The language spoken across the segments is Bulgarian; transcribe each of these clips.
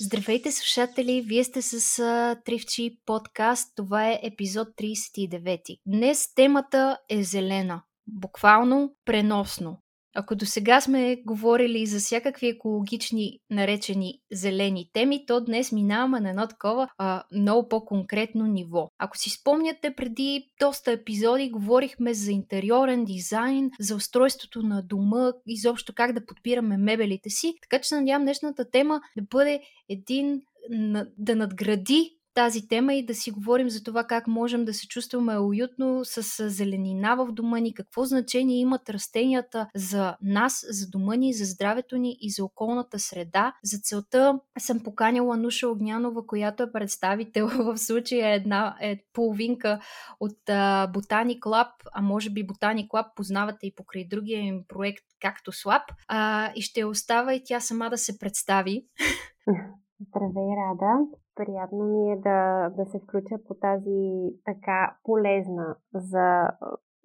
Здравейте, слушатели! Вие сте с Тривчи подкаст. Това е епизод 39. Днес темата е зелена. Буквално преносно. Ако до сега сме говорили за всякакви екологични наречени зелени теми, то днес минаваме на едно такова а, много по-конкретно ниво. Ако си спомняте, преди доста епизоди говорихме за интериорен дизайн, за устройството на дома, изобщо как да подпираме мебелите си, така че надявам днешната тема да бъде един да надгради тази тема и да си говорим за това как можем да се чувстваме уютно с зеленина в дома ни, какво значение имат растенията за нас, за дома ни, за здравето ни и за околната среда. За целта съм поканила Нуша Огнянова, която е представител в случая една е половинка от Ботаник Lab, а може би Ботаник Lab познавате и покрай другия им проект както Слаб. А, и ще остава и тя сама да се представи. Здравей, Рада! Приятно ми е да, да се включа по тази така полезна за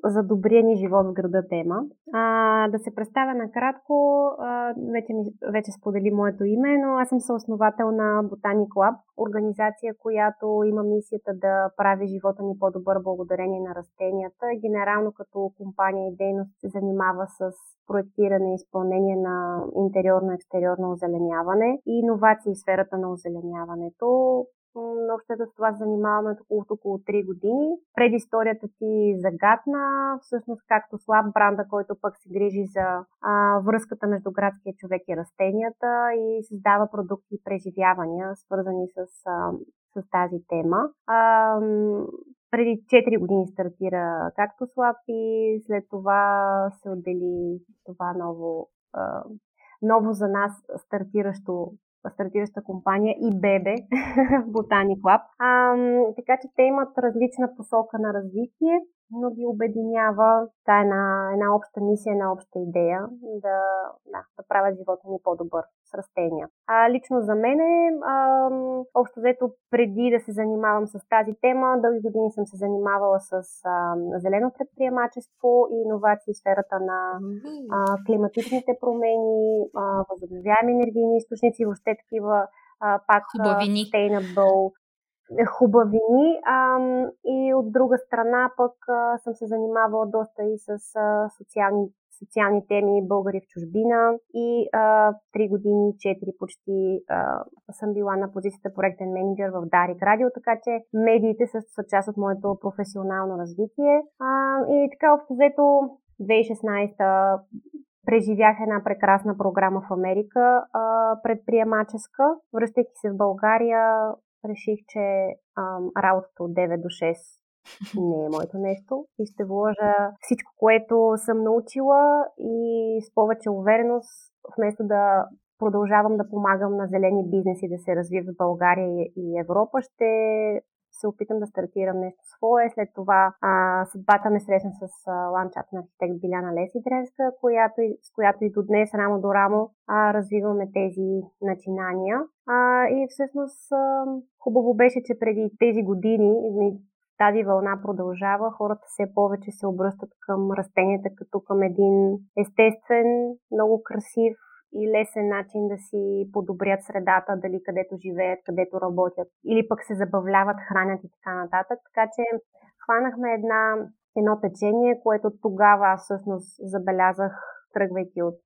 за добрия ни живот в града тема. А, да се представя накратко, а, вече, вече сподели моето име, но аз съм съосновател на Botanic Lab, организация, която има мисията да прави живота ни по-добър благодарение на растенията. Генерално като компания и дейност се занимава с проектиране и изпълнение на интериорно-екстериорно озеленяване и иновации в сферата на озеленяването Общо с това занимаваме около, около 3 години. Предисторията ти загадна, всъщност както слаб бранда, който пък се грижи за а, връзката между градския човек и растенията и създава продукти и преживявания, свързани с, а, с тази тема. А, преди 4 години стартира както слаб и след това се отдели това ново, а, ново за нас стартиращо стартираща компания и Бебе в Botanic Lab. Така че те имат различна посока на развитие но ги обединява та една, една обща мисия, една обща идея да, да, да правят живота ни по-добър с растения. А лично за мен е, а, общо взето преди да се занимавам с тази тема, дълги години съм се занимавала с а, зелено предприемачество и иновации в сферата на а, климатичните промени, а, възобновяеми енергийни източници, въобще такива а, пак Хубавини. sustainable хубавини. А, и от друга страна пък а, съм се занимавала доста и с а, социални, социални теми българи в чужбина и а, 3 години, 4 почти а, съм била на позицията проектен менеджер в Дарик Радио, така че медиите също са част от моето професионално развитие. А, и така общо взето 2016 преживях една прекрасна програма в Америка, предприемаческа. Връщайки се в България, реших, че ам, работата от 9 до 6 не е моето нещо и ще вложа всичко, което съм научила и с повече увереност, вместо да продължавам да помагам на зелени бизнеси да се развиват в България и Европа, ще се опитам да стартирам нещо свое. След това а, съдбата ме срещна с ландшафт на архитект Биляна Лесидренска, която, с която и до днес рамо до рамо а, развиваме тези начинания. А, и всъщност а, хубаво беше, че преди тези години тази вълна продължава, хората все повече се обръщат към растенията като към един естествен, много красив и лесен начин да си подобрят средата, дали където живеят, където работят, или пък се забавляват, хранят и така нататък. Така че хванахме една, едно течение, което тогава аз всъщност забелязах, тръгвайки от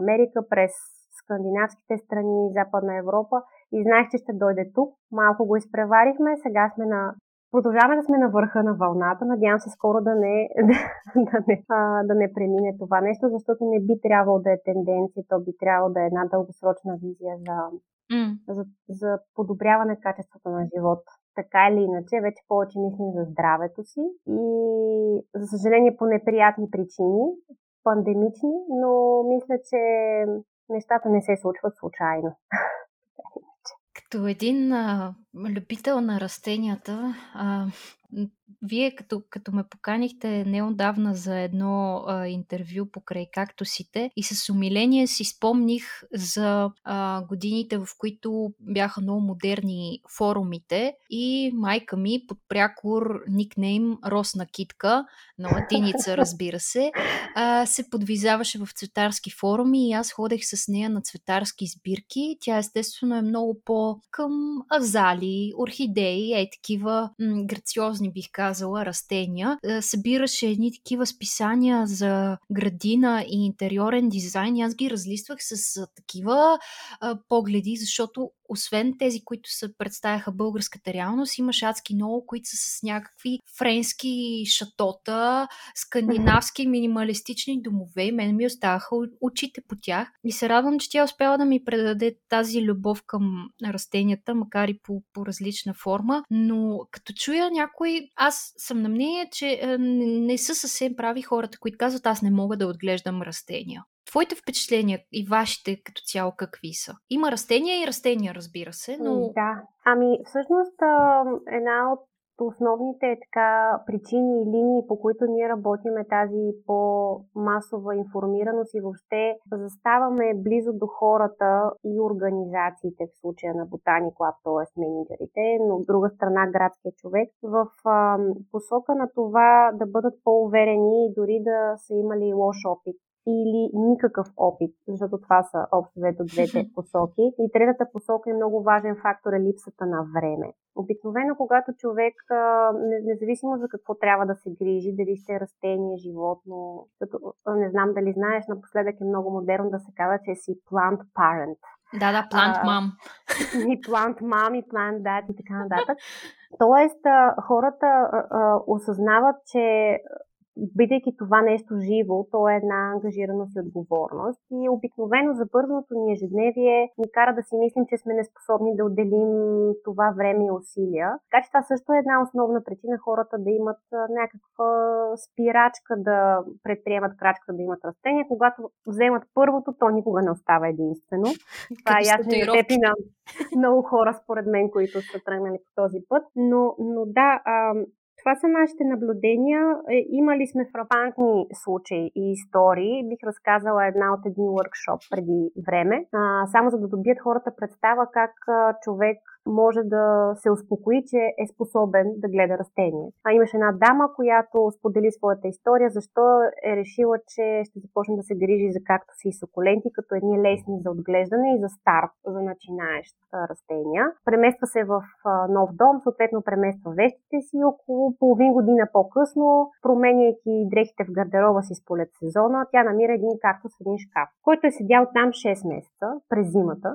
Америка през скандинавските страни, Западна Европа и знаех, че ще дойде тук. Малко го изпреварихме, сега сме на Продължаваме да сме на върха на вълната. Надявам се скоро да не, да, не, а, да не премине това нещо, защото не би трябвало да е тенденция, то би трябвало да е една дългосрочна визия за, mm. за, за подобряване качеството на живот. Така или иначе, вече повече мислим за здравето си и, за съжаление, по неприятни причини, пандемични, но мисля, че нещата не се случват случайно. Като един а, любител на растенията, а, вие като, като ме поканихте неодавна за едно а, интервю покрай кактусите и с умиление си спомних за а, годините, в които бяха много модерни форумите и майка ми под прякор никнейм Росна Китка, на латиница разбира се, а, се подвизаваше в цветарски форуми и аз ходех с нея на цветарски сбирки. Тя естествено е много по към азали, орхидеи, е такива м- грациозни бих казала растения. А, събираше едни такива списания за градина и интериорен дизайн аз ги разлиствах с такива погледи, защото освен тези, които се представяха българската реалност, имаш адски много, които са с някакви френски шатота, скандинавски минималистични домове. Мен ми оставаха очите по тях. И се радвам, че тя успява да ми предаде тази любов към растенията, макар и по, по различна форма. Но като чуя някой, аз съм на мнение, че е, не са съвсем прави хората, които казват, аз не мога да отглеждам растения. Твоите впечатления и вашите като цяло какви са? Има растения и растения, разбира се, но... Да. Ами, всъщност, една от основните така, причини и линии, по които ние работим е тази по-масова информираност и въобще заставаме близо до хората и организациите, в случая на Ботани Клаб, т.е. менеджерите, но от друга страна градския човек, в а, посока на това да бъдат по-уверени и дори да са имали лош опит или никакъв опит, защото това са общо взето двете посоки. И третата посока и много важен фактор е липсата на време. Обикновено, когато човек, независимо за какво трябва да се грижи, дали ще е растение, животно, защото не знам дали знаеш, напоследък е много модерно да се казва, че си plant parent. Да, да, plant mom. И plant mom, и plant dad и така нататък. Тоест, хората осъзнават, че бидейки това нещо живо, то е една ангажираност и отговорност. И обикновено за бързото ни ежедневие ни кара да си мислим, че сме неспособни да отделим това време и усилия. Така че това също е една основна причина хората да имат някаква спирачка да предприемат крачка да имат растения. Когато вземат първото, то никога не остава единствено. Това е ясно и теб и на много хора, според мен, които са тръгнали по този път. Но, но да, това са нашите наблюдения. Е, имали сме фрапантни случаи и истории. Бих разказала една от един workshop преди време, само за да добият хората представа как човек може да се успокои, че е способен да гледа растения. А имаше една дама, която сподели своята история, защо е решила, че ще започне да се грижи за кактуси и суколенти, като едни лесни за отглеждане и за старт, за начинаещ растения. Премества се в нов дом, съответно премества вещите си около половин година по-късно, променяйки дрехите в гардероба си според сезона, тя намира един кактус в един шкаф, който е седял там 6 месеца през зимата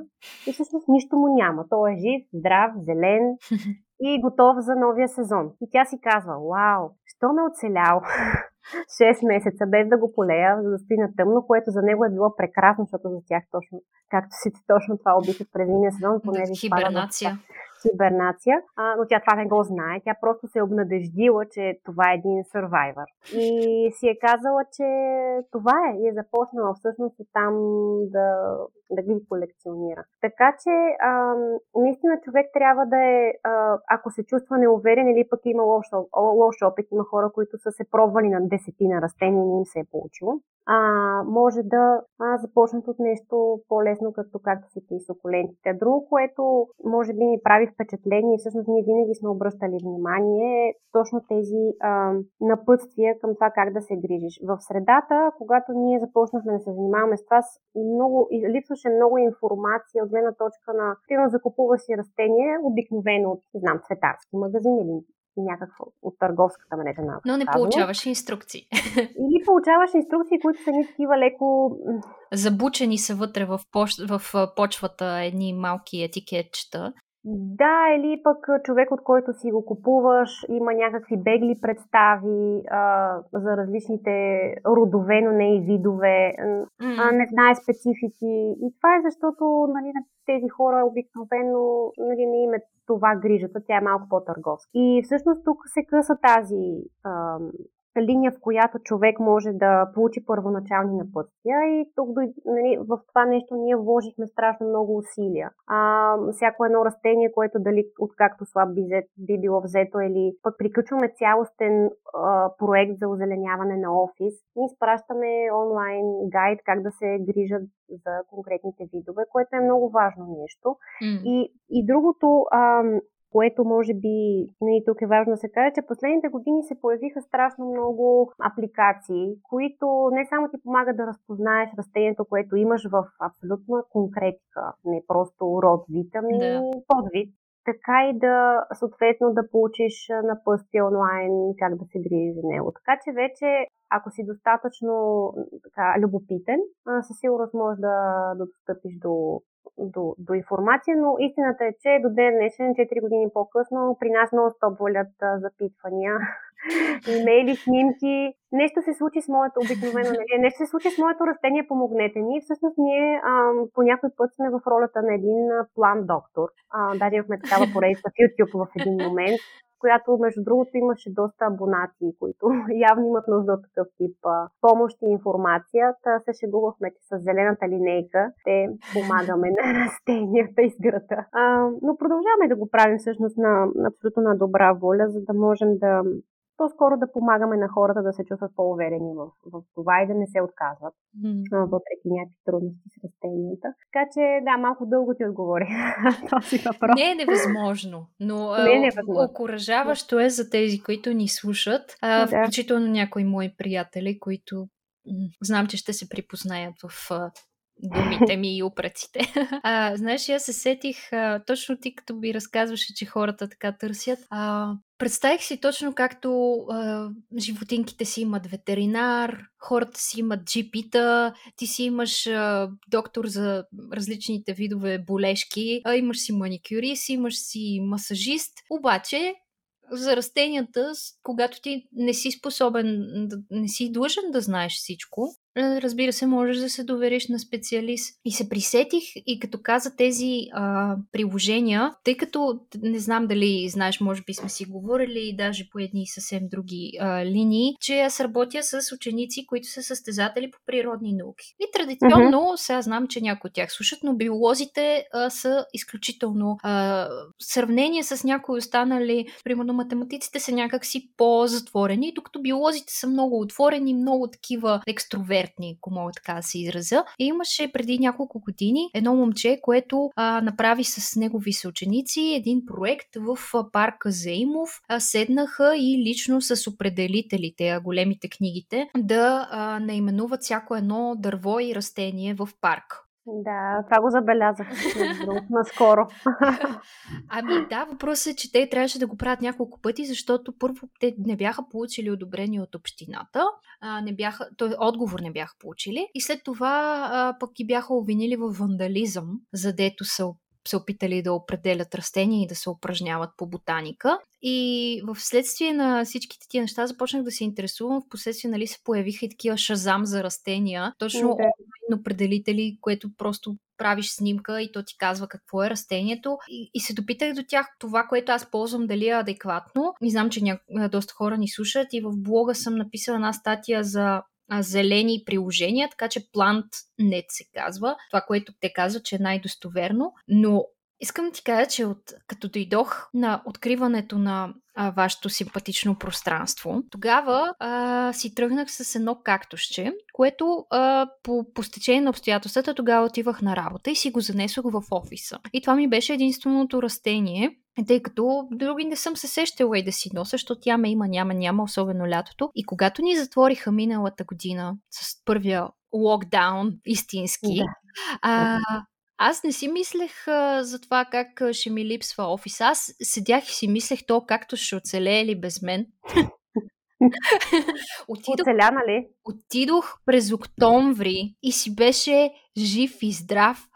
и всъщност нищо му няма. Той е жив, здрав, зелен и готов за новия сезон. И тя си казва, вау, що ме оцелял 6 месеца без да го полея, за да стои на тъмно, което за него е било прекрасно, защото за тях точно, както си точно това обичат през зимния сезон, понеже хибернация хибернация, а, но тя това не го знае. Тя просто се е обнадеждила, че това е един сървайвър. И си е казала, че това е и е започнала всъщност там да, да ги колекционира. Така че а, наистина човек трябва да е, а, ако се чувства неуверен или пък има лош, лош опит, има хора, които са се пробвали на десетина растения не им се е получило а, може да а, започнат от нещо по-лесно, като както си и сукулентите. Друго, което може би ми прави впечатление и всъщност ние винаги сме обръщали внимание, е точно тези а, напътствия към това как да се грижиш. В средата, когато ние започнахме да се занимаваме с това, много, липсваше много информация от гледна точка на, примерно, закупува си растение, обикновено от, знам, цветарски магазин или някакво от търговската мрежа на Но не получаваш инструкции. Или получаваш инструкции, които са ни такива леко... Забучени са вътре в, поч... в почвата едни малки етикетчета. Да, или пък човек, от който си го купуваш, има някакви бегли представи а, за различните родове, но не и видове, а, не знае специфики. И това е защото нали, на тези хора обикновено нали, не имат това грижата, тя е малко по-търговска. И всъщност тук се къса тази а, линия, в която човек може да получи първоначални напътствия и тук нали, в това нещо ние вложихме страшно много усилия. А, всяко едно растение, което дали откакто слаб би, би било взето или пък приключваме цялостен а, проект за озеленяване на офис, ние изпращаме онлайн гайд как да се грижат за конкретните видове, което е много важно нещо. Mm. И, и другото, а, което може би нали, тук е важно да се каже, че последните години се появиха страшно много апликации, които не само ти помагат да разпознаеш растението, което имаш в абсолютна конкретика, не просто род, витамин, да. подвид, така и да съответно да получиш напъсти онлайн как да се грижи за него. Така че вече, ако си достатъчно така, любопитен, със сигурност можеш да, да достъпиш до до, до информация, но истината е, че до ден днешен, 4 години по-късно, при нас много стоп валят запитвания, имейли, снимки. Нещо се случи с моето обикновено, нали? нещо се случи с моето растение, помогнете ни. Всъщност ние ам, по някой път сме в ролята на един план доктор. А, даже имахме такава поредица в YouTube в един момент която между другото имаше доста абонати, които явно имат нужда от такъв тип помощ и информация. Та се шегувахме, че с зелената линейка ще помагаме на растенията из града. А, но продължаваме да го правим всъщност на абсолютно на добра воля, за да можем да по-скоро да помагаме на хората да се чувстват по-уверени в, в това и да не се отказват, mm. въпреки някакви трудности с растенията. Така че, да, малко дълго ти отговори този въпрос. Не е невъзможно, но не е невъзможно. окоръжаващо е за тези, които ни слушат, а, да. включително някои мои приятели, които знам, че ще се припознаят в думите ми и упреците. А, знаеш, аз се сетих, а, точно ти като би разказваше, че хората така търсят. А, представих си точно както а, животинките си имат ветеринар, хората си имат джипита, ти си имаш а, доктор за различните видове болешки, а, имаш си маникюрист, имаш си масажист, обаче за растенията, когато ти не си способен, не си длъжен да знаеш всичко, разбира се, можеш да се довериш на специалист. И се присетих и като каза тези а, приложения, тъй като не знам дали знаеш, може би сме си говорили даже по едни съвсем други а, линии, че аз работя с ученици, които са състезатели по природни науки. И традиционно, uh-huh. сега знам, че някои от тях слушат, но биолозите а, са изключително а, сравнение с някои останали, примерно математиците са някакси по-затворени, докато биолозите са много отворени, много такива екстроверти експертни, ако мога така да се изразя. И имаше преди няколко години едно момче, което а, направи с негови съученици един проект в парка Зеймов. А, седнаха и лично с определителите, големите книгите, да а, наименуват всяко едно дърво и растение в парк. Да, това го забелязах наскоро. Ами да, въпросът е, че те трябваше да го правят няколко пъти, защото първо те не бяха получили одобрение от общината, а, не бяха, той отговор не бяха получили и след това а, пък ги бяха обвинили в вандализъм, задето са се опитали да определят растения и да се упражняват по ботаника. И в следствие на всичките тия неща започнах да се интересувам. В последствие нали, се появиха и такива шазам за растения. Точно okay. определители, което просто правиш снимка и то ти казва какво е растението. И, и се допитах до тях това, което аз ползвам, дали е адекватно. Не знам, че ня... доста хора ни слушат и в блога съм написала една статия за зелени приложения, така че PlantNet се казва, това, което те казват, че е най-достоверно, но Искам да ти кажа, че от, като дойдох на откриването на а, вашето симпатично пространство, тогава а, си тръгнах с едно кактусче, което а, по, по стечение на обстоятелствата тогава отивах на работа и си го занесох в офиса. И това ми беше единственото растение, тъй като други не съм се сещала и да си нося, защото тя ме има, няма, няма, особено лятото. И когато ни затвориха миналата година с първия локдаун, истински, да. а, аз не си мислех а, за това как ще ми липсва офис. Аз седях и си мислех то както ще оцелее ли без мен. отидох, Оцеля, нали? Отидох през октомври и си беше жив и здрав.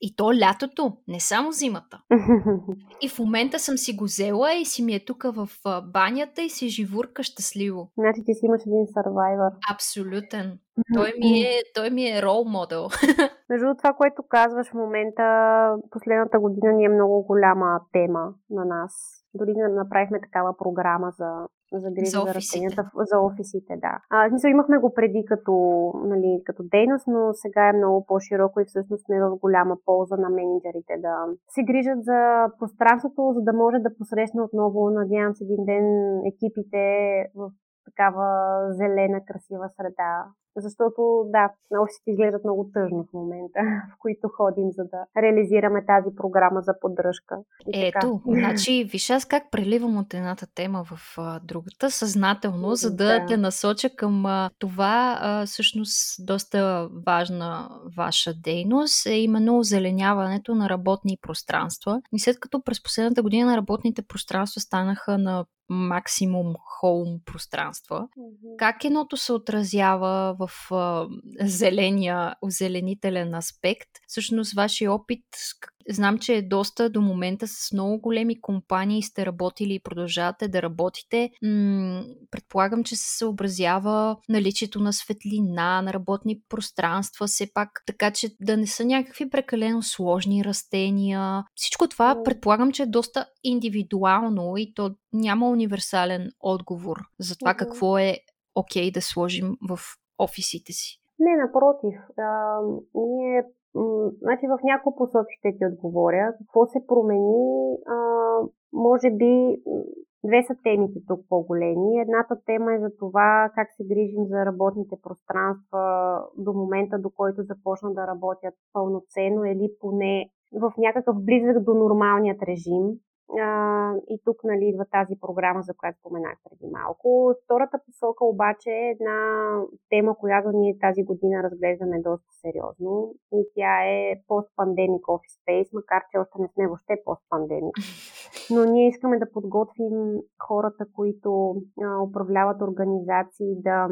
И то лятото, не само зимата. И в момента съм си го взела и си ми е тук в банята и си живурка щастливо. Значи ти си имаш един сървайвър. Абсолютен. Той ми е, той ми е рол модел. Между това, което казваш в момента, последната година ни е много голяма тема на нас Дори направихме такава програма за за грижа за, за растенията за офисите, да. А, смисъл, имахме го преди като, нали, като дейност, но сега е много по-широко и всъщност сме в голяма полза на менеджерите да се грижат за пространството, за да може да посрещне отново, надявам се, един ден екипите в такава зелена, красива среда. Защото, да, офисите изглеждат много тъжно в момента, в които ходим, за да реализираме тази програма за поддръжка. И Ето, така. значи, виж аз как преливам от едната тема в а, другата, съзнателно, за да, да те насоча към а, това, а, всъщност, доста важна ваша дейност е именно озеленяването на работни пространства. И след като през последната година работните пространства станаха на максимум хоум пространства. Mm-hmm. Как едното се отразява в а, зеления, озеленителен аспект? Всъщност, вашия опит Знам, че е доста до момента с много големи компании сте работили и продължавате да работите. М- предполагам, че се съобразява наличието на светлина, на работни пространства, все пак, така че да не са някакви прекалено сложни растения. Всичко това предполагам, че е доста индивидуално и то няма универсален отговор за това какво е окей okay да сложим в офисите си. Не, напротив. А, ние значи в няколко посоки ще ти отговоря. Какво се промени? А, може би две са темите тук по-големи. Едната тема е за това как се грижим за работните пространства до момента, до който започна да работят пълноценно или поне в някакъв близък до нормалният режим. А, и тук нали, идва тази програма, за която споменах преди малко. Втората посока обаче е една тема, която ние тази година разглеждаме доста сериозно и тя е пост-пандемик Office Space, макар че още не сме въобще пост-пандемик. Но ние искаме да подготвим хората, които а, управляват организации да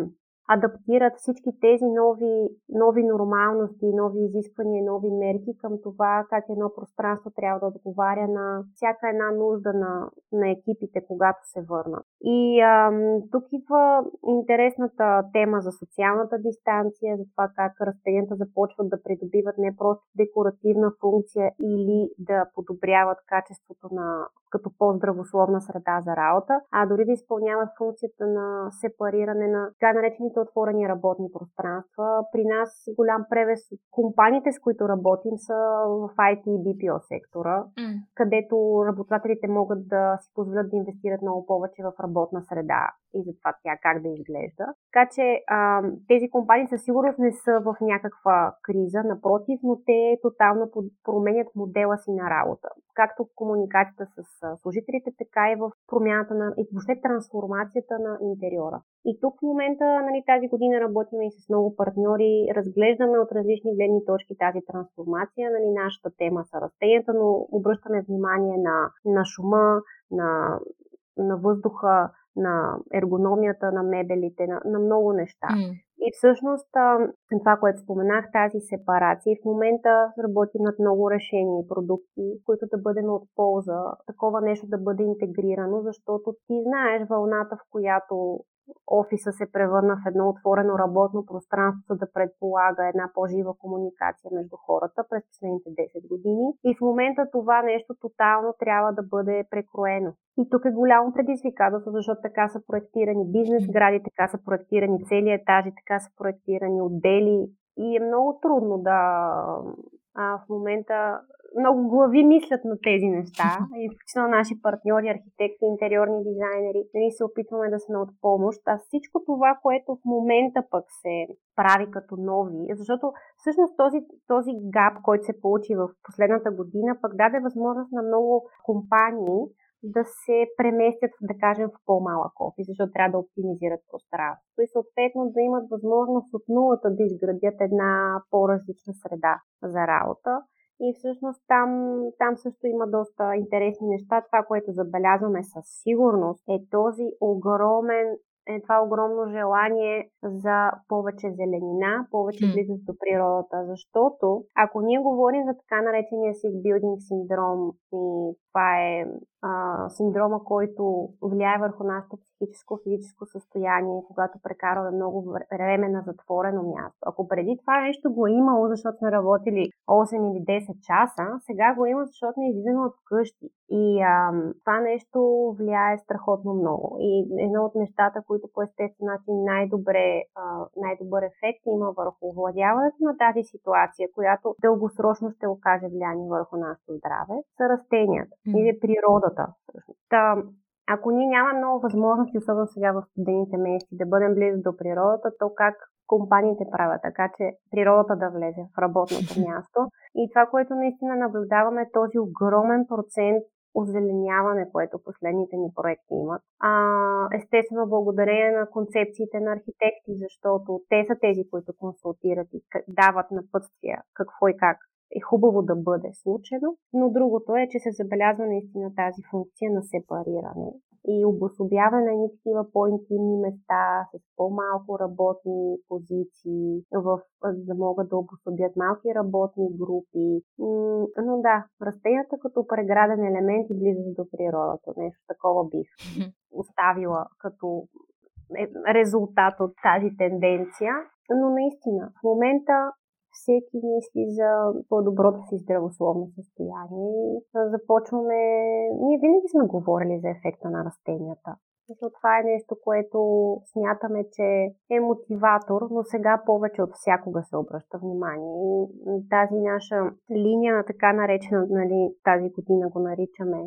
адаптират всички тези нови, нови нормалности, нови изисквания, нови мерки към това как едно пространство трябва да отговаря на всяка една нужда на, на екипите, когато се върнат. И ам, тук идва интересната тема за социалната дистанция, за това как растенията започват да придобиват не просто декоративна функция или да подобряват качеството на като по-здравословна среда за работа, а дори да изпълняват функцията на сепариране на така наречените отворени работни пространства. При нас голям превес от компаниите, с които работим, са в IT и BPO сектора, mm. където работодателите могат да си позволят да инвестират много повече в работна среда и за това тя как да изглежда. Така че а, тези компании със сигурност не са в някаква криза, напротив, но те тотално променят модела си на работа. Както в комуникацията с служителите, така и в промяната на и въобще трансформацията на интериора. И тук в момента нали, тази година работим и с много партньори, разглеждаме от различни гледни точки тази трансформация. Нали, нашата тема са растенията, но обръщаме внимание на, на шума, на, на въздуха, на ергономията на мебелите, на, на много неща. Mm. И всъщност това, което споменах, тази сепарация, в момента работим над много решения и продукти, които да бъдем от полза, такова нещо да бъде интегрирано, защото ти знаеш вълната, в която офиса се превърна в едно отворено работно пространство, да предполага една по-жива комуникация между хората през последните 10 години. И в момента това нещо тотално трябва да бъде прекроено. И тук е голямо предизвикателство, защото така са проектирани бизнес гради, така са проектирани цели етажи, така са проектирани отдели. И е много трудно да а, в момента много глави мислят на тези неща. И включително наши партньори, архитекти, интериорни дизайнери, нали се опитваме да сме от помощ. А всичко това, което в момента пък се прави като нови, защото всъщност този, този гап, който се получи в последната година, пък даде възможност на много компании да се преместят, да кажем, в по-малък офис, защото трябва да оптимизират пространството и съответно да имат възможност от нулата да изградят една по-различна среда за работа. И всъщност там, там също има доста интересни неща. Това, което забелязваме със сигурност е този огромен е това огромно желание за повече зеленина, повече близост до природата. Защото ако ние говорим за така наречения building синдром и това е а, синдрома, който влияе върху нашето психическо, физическо състояние, когато прекарваме много време на затворено място. Ако преди това нещо го е имало, защото сме работили 8 или 10 часа, сега го има, защото не излизаме от къщи. И ам, това нещо влияе страхотно много. И едно от нещата, които по естествен начин най-добре, а, най-добър ефект има върху овладяването на тази ситуация, която дългосрочно ще окаже влияние върху нашето здраве, са растенията mm. или природата. Та, ако ние нямаме много възможности, особено сега в студените месеци, да бъдем близо до природата, то как компаниите правят така, че природата да влезе в работното място. И това, което наистина наблюдаваме е този огромен процент озеленяване, което последните ни проекти имат. А, естествено, благодарение на концепциите на архитекти, защото те са тези, които консултират и дават напътствия какво и как е хубаво да бъде случено, но другото е, че се забелязва наистина тази функция на сепариране и обособяване на такива по-интимни места с по-малко работни позиции, в, да могат да обособят малки работни групи. Но да, растенията като преграден елемент и близост до природата. Нещо такова бих оставила като е, резултат от тази тенденция. Но наистина, в момента всеки мисли за по-доброто си здравословно състояние и започваме... Ние винаги сме говорили за ефекта на растенията. Защото това е нещо, което смятаме, че е мотиватор, но сега повече от всякога се обръща внимание. И тази наша линия на така наречена, нали, тази година го наричаме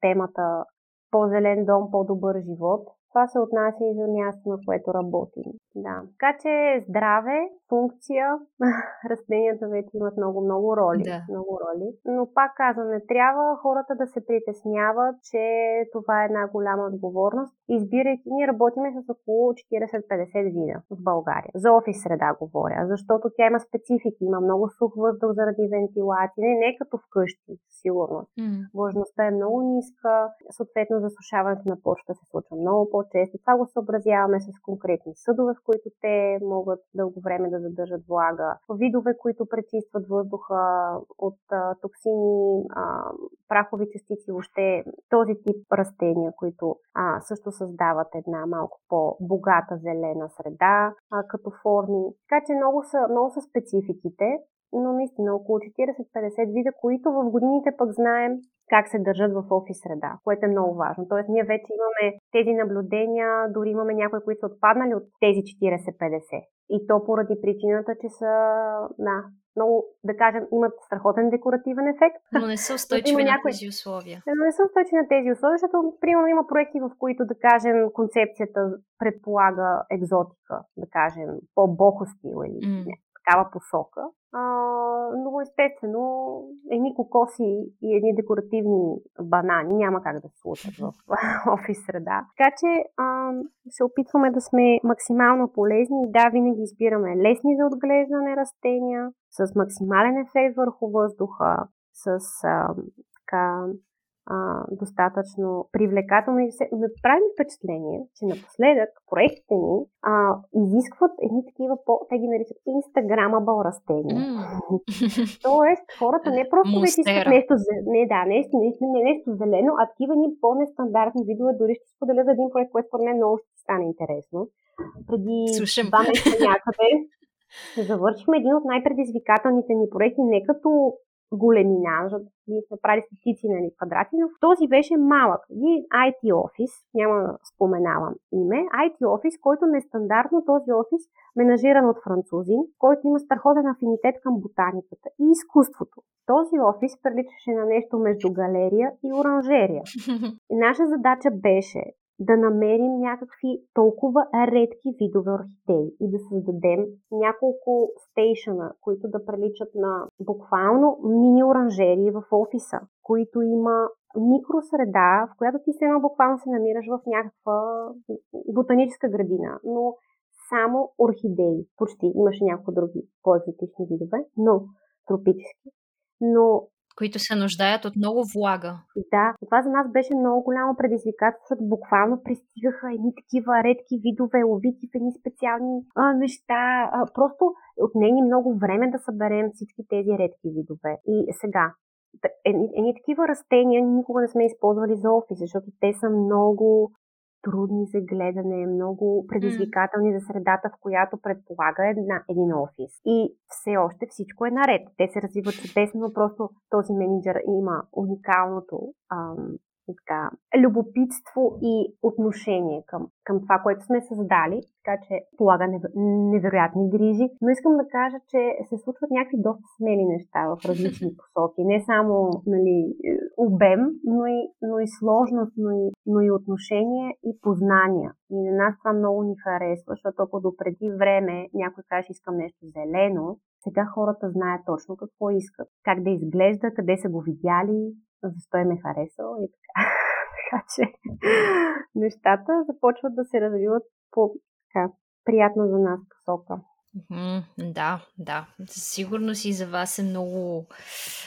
темата по-зелен дом, по-добър живот. Това се отнася и за място, на което работим. Да. Така че здраве, функция, растенията вече имат много-много роли. Да. Много роли. Но пак казвам, не трябва хората да се притесняват, че това е една голяма отговорност. Избирайки, ние работиме с около 40-50 вида в България. За офис среда говоря, защото тя има специфики, има много сух въздух заради вентилация. Не, не като вкъщи, сигурно. Mm. Влажността е много ниска, съответно засушаването на почта се случва много по-често. Това го съобразяваме с конкретни съдове, в които те могат дълго време да задържат влага, видове, които пречистват въздуха от а, токсини, а, прахови частици, въобще този тип растения, които а, също създават една малко по-богата зелена среда а, като форми. Така че много са, много са спецификите но наистина около 40-50 вида, които в годините пък знаем как се държат в офис среда, което е много важно. Тоест, ние вече имаме тези наблюдения, дори имаме някои, които са отпаднали от тези 40-50. И то поради причината, че са, да, много, да кажем, имат страхотен декоративен ефект. Но не са устойчиви на някои... тези условия. Но не са устойчиви на тези условия, защото, примерно, има проекти, в които, да кажем, концепцията предполага екзотика, да кажем, по-бохо стил или mm. Такава посока. А, но естествено, едни кокоси и едни декоративни банани няма как да се случат в офис среда. Така че а, се опитваме да сме максимално полезни. Да, винаги избираме лесни за отглеждане растения, с максимален ефект върху въздуха, с а, така, а, достатъчно привлекателно и се, ме прави впечатление, че напоследък проектите ни а, изискват едни такива, по, те ги наричат инстаграмабъл растения. Mm. Тоест, хората не просто не искат нещо, не, да, нещо, нещо, не, нещо зелено, а такива ни по-нестандартни видове. Дори ще споделя за един проект, който според мен много ще стане интересно. Преди Слушам. два месеца някъде завършихме един от най-предизвикателните ни проекти, не като големина, защото ние сме правили стотици нали, квадрати, но този беше малък. Един IT офис, няма да споменавам име, IT офис, който нестандартно този офис, менажиран от французин, който има страхотен афинитет към ботаниката и изкуството. Този офис приличаше на нещо между галерия и оранжерия. И наша задача беше да намерим някакви толкова редки видове орхидеи и да създадем няколко стейшена, които да приличат на буквално мини оранжерии в офиса, които има микросреда, в която ти се буквално се намираш в някаква ботаническа градина, но само орхидеи. Почти имаше няколко други по-екзотични видове, но тропически. Но които се нуждаят от много влага. Да, това за нас беше много голямо предизвикателство, защото буквално пристигаха едни такива редки видове, ловити в едни специални а, неща. А, просто отнени много време да съберем всички тези редки видове. И сега, едни, едни такива растения никога не сме използвали за офис, защото те са много трудни за гледане, много предизвикателни за средата, в която предполага една, един офис. И все още всичко е наред. Те се развиват чудесно, но просто този менеджер има уникалното ам, така, любопитство и отношение към, към това, което сме създали, така че полага невероятни грижи. Но искам да кажа, че се случват някакви доста смели неща в различни посоки. Не само нали, обем, но и, но и сложност, но и, но и отношение и познания. И на нас това много ни харесва, защото ако допреди време някой каже, искам нещо зелено, сега хората знаят точно какво искат, как да изглежда, къде са го видяли, защо е харесал и така. така че нещата започват да се развиват по така, приятна за нас посока. Mm, да, да. Със сигурност и за вас е много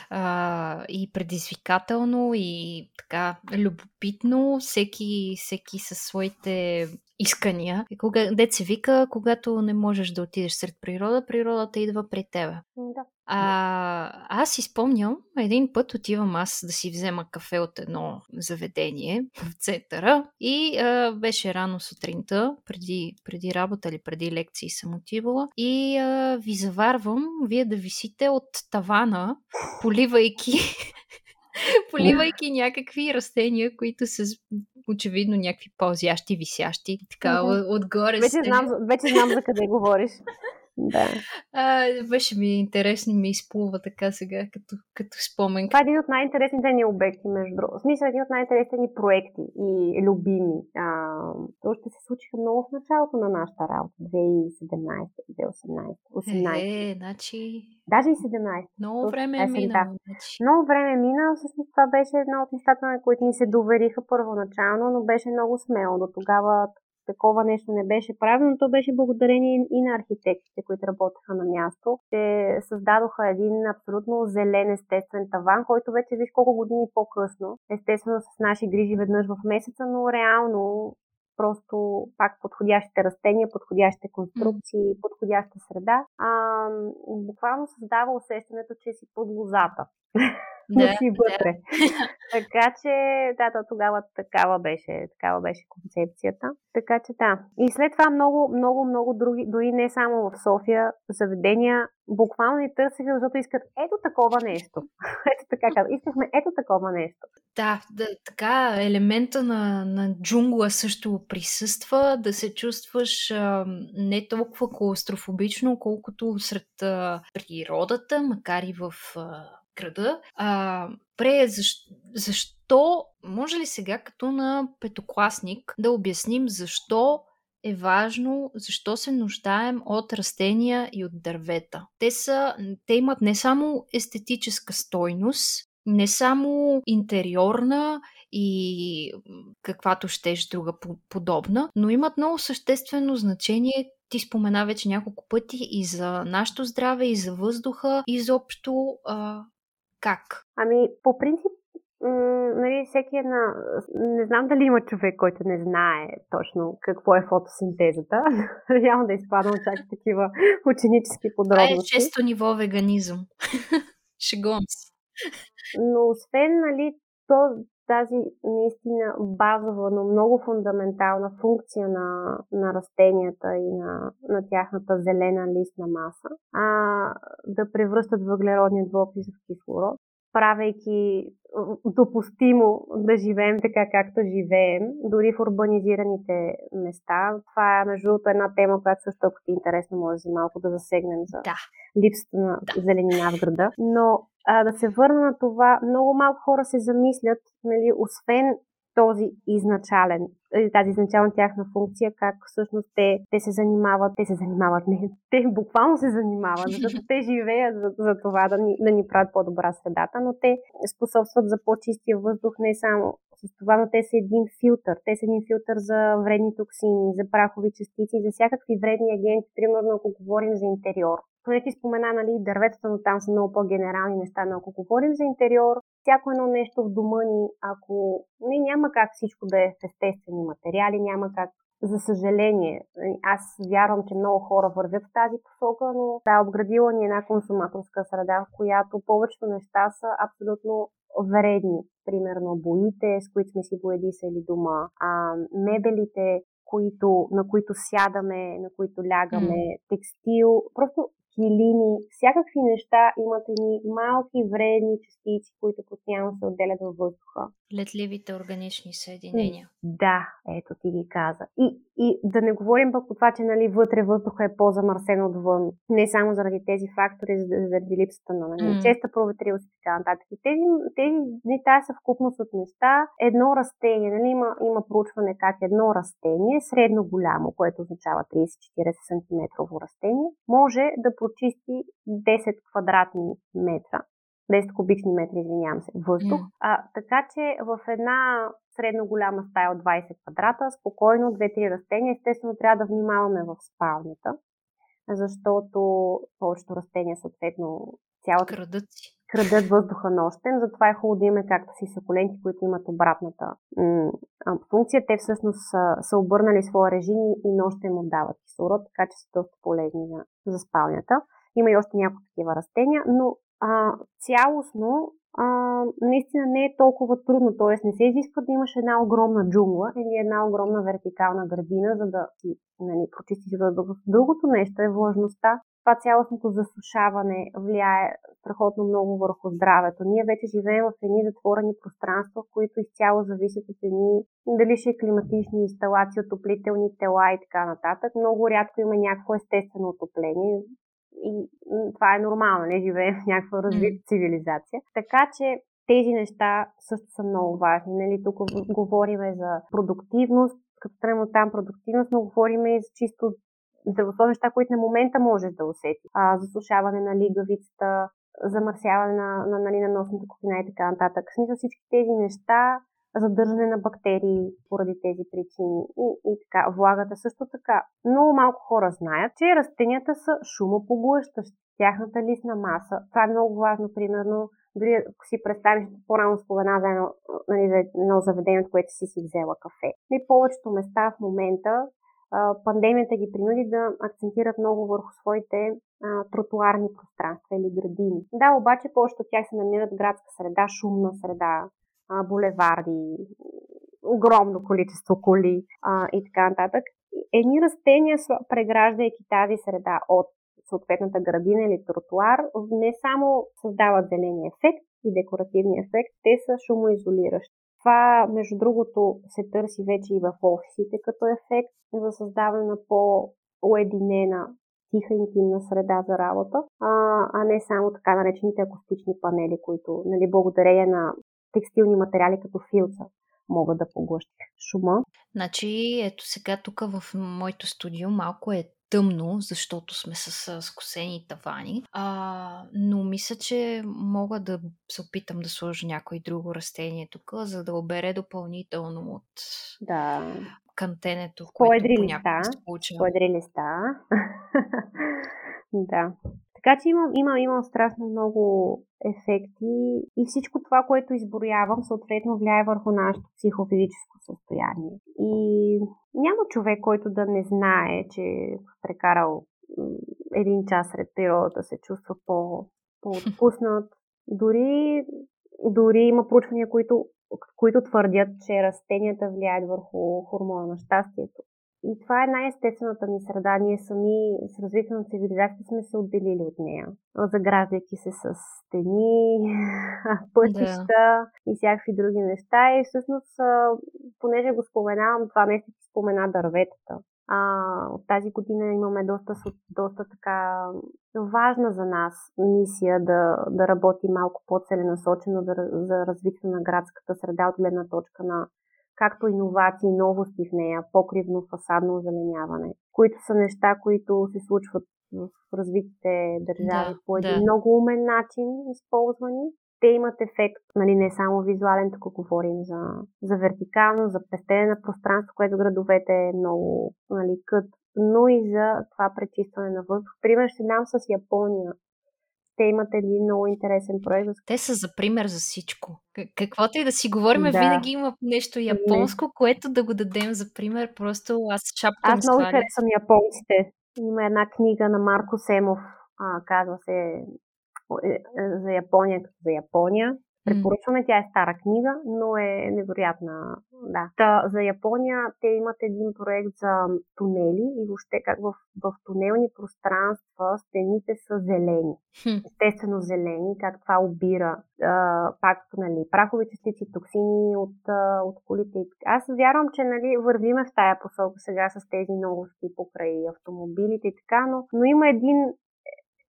а, и предизвикателно, и така любопитно. Всеки, всеки със своите искания. И кога, дет се вика, когато не можеш да отидеш сред природа, природата идва при тебе. Да. А, аз си спомням, един път отивам аз да си взема кафе от едно заведение в центъра и а, беше рано сутринта, преди, преди работа или преди лекции съм отивала и а, ви заварвам вие да висите от тавана, поливайки поливайки някакви растения, които са очевидно някакви пълзящи, висящи, така mm-hmm. отгоре. Вече знам, вече знам за къде говориш. Да. А, беше ми интересно, ми изплува така сега, като, като спомен. Това е един от най-интересните ни обекти, между другото. В смисъл, един от най-интересните ни проекти и любими. А, то ще се случиха много в началото на нашата работа. 2017-2018. 18. Е, значи... Даже и 17. Много време е минало. Значи. Много време е минало. Всъщност това беше една от нещата, на които ни се довериха първоначално, но беше много смело. До тогава такова нещо не беше правено, то беше благодарение и на архитектите, които работеха на място. Те създадоха един абсолютно зелен естествен таван, който вече виж колко години по-късно. Естествено с наши грижи веднъж в месеца, но реално просто пак подходящите растения, подходящите конструкции, подходяща среда, а, буквално създава усещането, че си под лозата. да, си вътре. Да. така че, да, то тогава такава беше, такава беше концепцията. Така че да. И след това много, много, много други, дори не само в София, заведения буквално ни търсиха, защото искат ето такова нещо. ето така казвам. Искахме ето такова нещо. Да, да, така елемента на, на джунгла също присъства, да се чувстваш а, не толкова клаустрофобично, колкото сред а, природата, макар и в а, града. А, пре, защо, защо, може ли сега като на петокласник да обясним защо е важно защо се нуждаем от растения и от дървета. Те, са, те имат не само естетическа стойност, не само интериорна и каквато щеш друга подобна, но имат много съществено значение ти спомена вече няколко пъти и за нашето здраве, и за въздуха, изобщо как? Ами, по принцип, м- нали, всеки една... Не знам дали има човек, който не знае точно какво е фотосинтезата. Реално да изпадам чак такива ученически подробности. Това е често ниво веганизъм. Шегувам се. Но освен, нали, то, тази наистина базова, но много фундаментална функция на, на растенията и на, на тяхната зелена листна маса, а, да превръщат въглеродния двуокис в кислород, правейки допустимо да живеем така, както живеем, дори в урбанизираните места. Това е, между другото, една тема, която също, ако ти е интересно, може за малко да засегнем за да. липсата на да. зеленина в града. Но а, да се върна на това, много малко хора се замислят, нали, освен този изначален, е, тази изначална тяхна функция, как всъщност те, те се занимават, те се занимават, не, те буквално се занимават, защото те живеят за, за това да ни, да ни правят по-добра средата, но те способстват за по-чистия въздух не само с това, но те са един филтър. Те са един филтър за вредни токсини, за прахови частици, за всякакви вредни агенти, примерно ако говорим за интериор. Поне ти спомена, нали, дърветата, но там са много по-генерални неща, но ако говорим за интериор, всяко едно нещо в дома ни, ако не, няма как всичко да е в естествени материали, няма как за съжаление, аз вярвам, че много хора вървят в тази посока, но да, обградила ни една консуматорска среда, в която повечето неща са абсолютно вредни. Примерно боите, с които сме си боядисали дома, а, мебелите, които, на които сядаме, на които лягаме, mm. текстил. Просто килими, всякакви неща имат едни малки вредни частици, които постоянно се отделят във въздуха. Летливите органични съединения. Да, ето ти ги каза. И, и да не говорим пък по това, че нали, вътре въздуха е по-замърсен отвън. Не само заради тези фактори, заради липсата на нали, mm. честа проветрилост и така нататък. И тези, тези неща са вкупност от неща. Едно растение, нали, има, има проучване как едно растение, средно голямо, което означава 30-40 см растение, може да прочисти 10 квадратни метра 10 кубични метра, извинявам се, въздух. Mm. А, така че в една средно голяма стая от 20 квадрата, спокойно 2-3 растения, естествено трябва да внимаваме в спалнята, защото повечето растения съответно цялата... Крадат крадат въздуха нощем, затова е хубаво да имаме както си сукуленти, които имат обратната м- функция. Те всъщност са, са обърнали своя режим и нощем отдават кислород, така че са доста полезни за, за спалнята. Има и още няколко такива растения, но а, цялостно а, наистина не е толкова трудно, т.е. не се изисква да имаш една огромна джунгла или една огромна вертикална градина, за да си нали, прочистиш въздуха. Другото нещо е влажността. Това цялостното засушаване влияе страхотно много върху здравето. Ние вече живеем в едни затворени пространства, които изцяло зависят от едни, дали ще е климатични инсталации, отоплителни тела и така нататък. Много рядко има някакво естествено отопление и това е нормално, не живеем в някаква развита цивилизация. Така че тези неща също са много важни. Нали? Тук говорим за продуктивност, като тръгнем от там продуктивност, но говорим и за чисто здравословни неща, които на момента можеш да усети. А, засушаване на лигавицата, замърсяване на, на, нали, на носната кухина и така нататък. В смисъл всички тези неща задържане на бактерии поради тези причини и, и така. Влагата също така. Много малко хора знаят, че растенията са шумопоглъщащи. Тяхната листна маса, това е много важно, примерно, дори ако си представиш, по-рано спомена за едно, нали, за едно заведение, от което си си взела кафе. И повечето места в момента пандемията ги принуди да акцентират много върху своите а, тротуарни пространства или градини. Да, обаче повечето от тях се намират в градска среда, шумна среда, а, булеварди, огромно количество коли а, и така нататък. Едни растения, преграждайки тази среда от съответната градина или тротуар, не само създават зеления ефект и декоративния ефект, те са шумоизолиращи. Това, между другото, се търси вече и в офисите като ефект за създаване на по-уединена, тиха, интимна среда за работа, а, а не само така наречените акустични панели, които, нали, благодарение на текстилни материали като филца могат да поглъщат шума. Значи, ето сега тук в моето студио малко е тъмно, защото сме с скосени тавани, а, но мисля, че мога да се опитам да сложа някое друго растение тук, за да обере допълнително от да. кантенето, което понякога се получава. Поедри листа. да. Така че имам, имам, имам страшно много ефекти и всичко това, което изброявам, съответно влияе върху нашето психофизическо състояние. И няма човек, който да не знае, че прекарал един час сред природата се чувства по, по-отпуснат. Дори, дори има проучвания, които, които твърдят, че растенията влияят върху хормона на щастието. И това е най-естествената ни среда. Ние сами с развитие на цивилизацията сме се отделили от нея, заграждайки се с стени, пътища да. и всякакви други неща. И всъщност, понеже го споменавам, това нещо ти спомена дърветата. А, от тази година имаме доста, доста така важна за нас мисия да, да работи малко по-целенасочено за, за развитие на градската среда от гледна точка на както иновации, новости в нея, покривно фасадно озеленяване, които са неща, които се случват в развитите държави да, по един да. много умен начин използвани. Те имат ефект, нали, не само визуален, тук говорим за, за вертикално, за пестене на пространство, което градовете е много нали, кът, но и за това пречистване на въздух. Пример ще дам с Япония те имат един много интересен проект. Те са за пример за всичко. Каквото и да си говорим, да. винаги има нещо японско, Не. което да го дадем за пример. Просто аз шапкам Аз много харесвам японците. Има една книга на Марко Семов, а, казва се е, е, за Япония като за Япония. Препоръчваме, тя е стара книга, но е невероятна. Да. Та, за Япония те имат един проект за тунели и въобще как в, в тунелни пространства стените са зелени. Естествено зелени, как това обира а, пак нали, прахови частици, токсини от, а, от колите. Аз вярвам, че нали, вървиме в тая посока сега с тези новости покрай автомобилите и така, но, но има един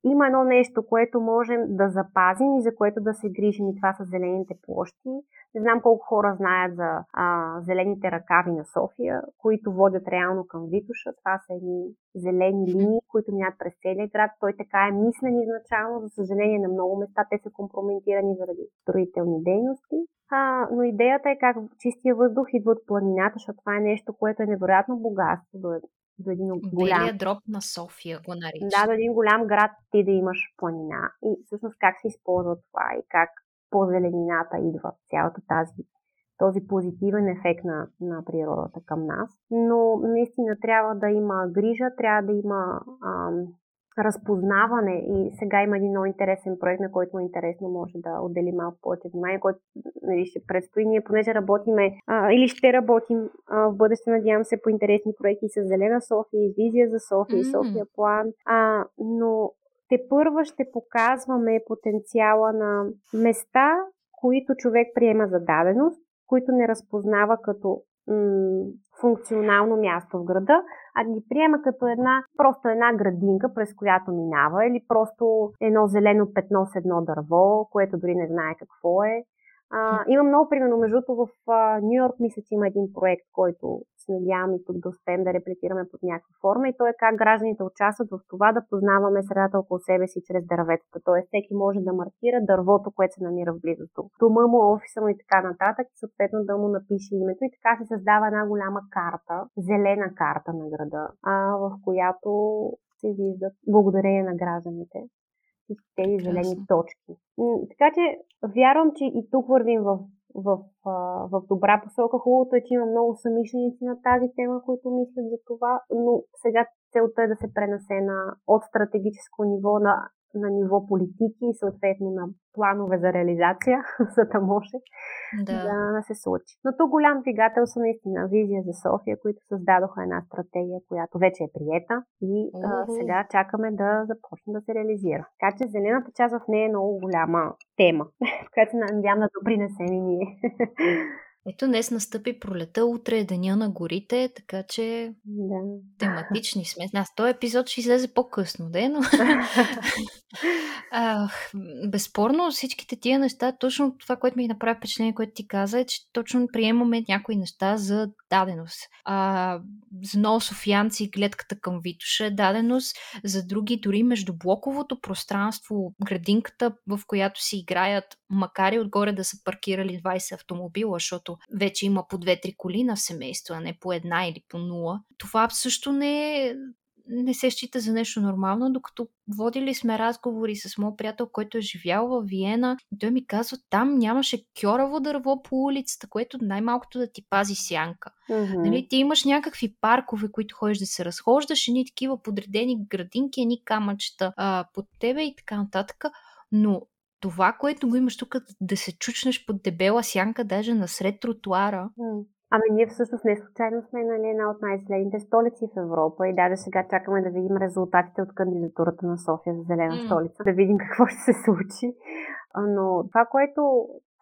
има едно нещо, което можем да запазим и за което да се грижим и това са зелените площи. Не знам колко хора знаят за а, зелените ръкави на София, които водят реално към Витуша. Това са едни зелени линии, които минат през целия град. Той така е мислен изначално. За съжаление на много места те са компрометирани заради строителни дейности. А, но идеята е как чистия въздух идва от планината, защото това е нещо, което е невероятно богатство до един голям... Белия дроб на София го нарича. Да, до един голям град ти да имаш планина. И всъщност как се използва това и как по зеленината идва цялата тази този позитивен ефект на, на природата към нас. Но наистина трябва да има грижа, трябва да има ам, разпознаване и сега има един много интересен проект, на който е интересно може да отдели малко повече внимание, който нали, ще предстои. Ние понеже работиме а, или ще работим а, в бъдеще, надявам се, по интересни проекти с Зелена София, и Визия за София, mm-hmm. и София План. А, но те първа ще показваме потенциала на места, които човек приема за даденост, които не разпознава като м- функционално място в града, а ги приема като една, просто една градинка, през която минава, или просто едно зелено петно с едно дърво, което дори не знае какво е. А, има много, примерно, между в Нью Йорк мисля, че има един проект, който се надявам и тук да успеем да репликираме под някаква форма и то е как гражданите участват в това да познаваме средата около себе си чрез дърветата. Тоест, всеки може да маркира дървото, което се намира в близост до дома му, офиса му и така нататък, и съответно да му напише името и така се създава една голяма карта, зелена карта на града, а, в която се виждат благодарение на гражданите всички тези зелени точки. Така че вярвам, че и тук вървим в, в, в добра посока. Хубавото е, че има много самишленици на тази тема, които мислят за това, но сега целта е да се пренесе на, от стратегическо ниво на на ниво политики и съответно на планове за реализация, за да може да. да се случи. Но тук голям двигател са наистина визия за София, които създадоха една стратегия, която вече е приета и а, сега чакаме да започне да се реализира. Така че зелената част в нея е много голяма тема, в която се надявам да допринесем и ние. Ето днес настъпи пролета, утре е деня на горите, така че да. тематични сме. Аз този епизод ще излезе по-късно, да, но... а, безспорно всичките тия неща, точно това, което ми направи впечатление, което ти каза, е, че точно приемаме някои неща за даденост. А, за много софиянци гледката към Витоша е даденост, за други дори между блоковото пространство, градинката, в която си играят, макар и отгоре да са паркирали 20 автомобила, защото вече има по 2-3 коли на семейство, а не по една или по нула. Това също не е не се счита за нещо нормално, докато водили сме разговори с моят приятел, който е живял в Виена и той ми казва, там нямаше кьораво дърво по улицата, което най-малкото да ти пази сянка. Mm-hmm. Нали, ти имаш някакви паркове, които ходиш да се разхождаш, едни такива подредени градинки, едни камъчета а, под тебе и така нататък, но това, което го имаш тук, да се чучнеш под дебела сянка, даже насред тротуара, mm. Ами ние всъщност не случайно сме нали, една от най-зелените столици в Европа и даже сега чакаме да видим резултатите от кандидатурата на София за зелена mm. столица, да видим какво ще се случи. Но това, което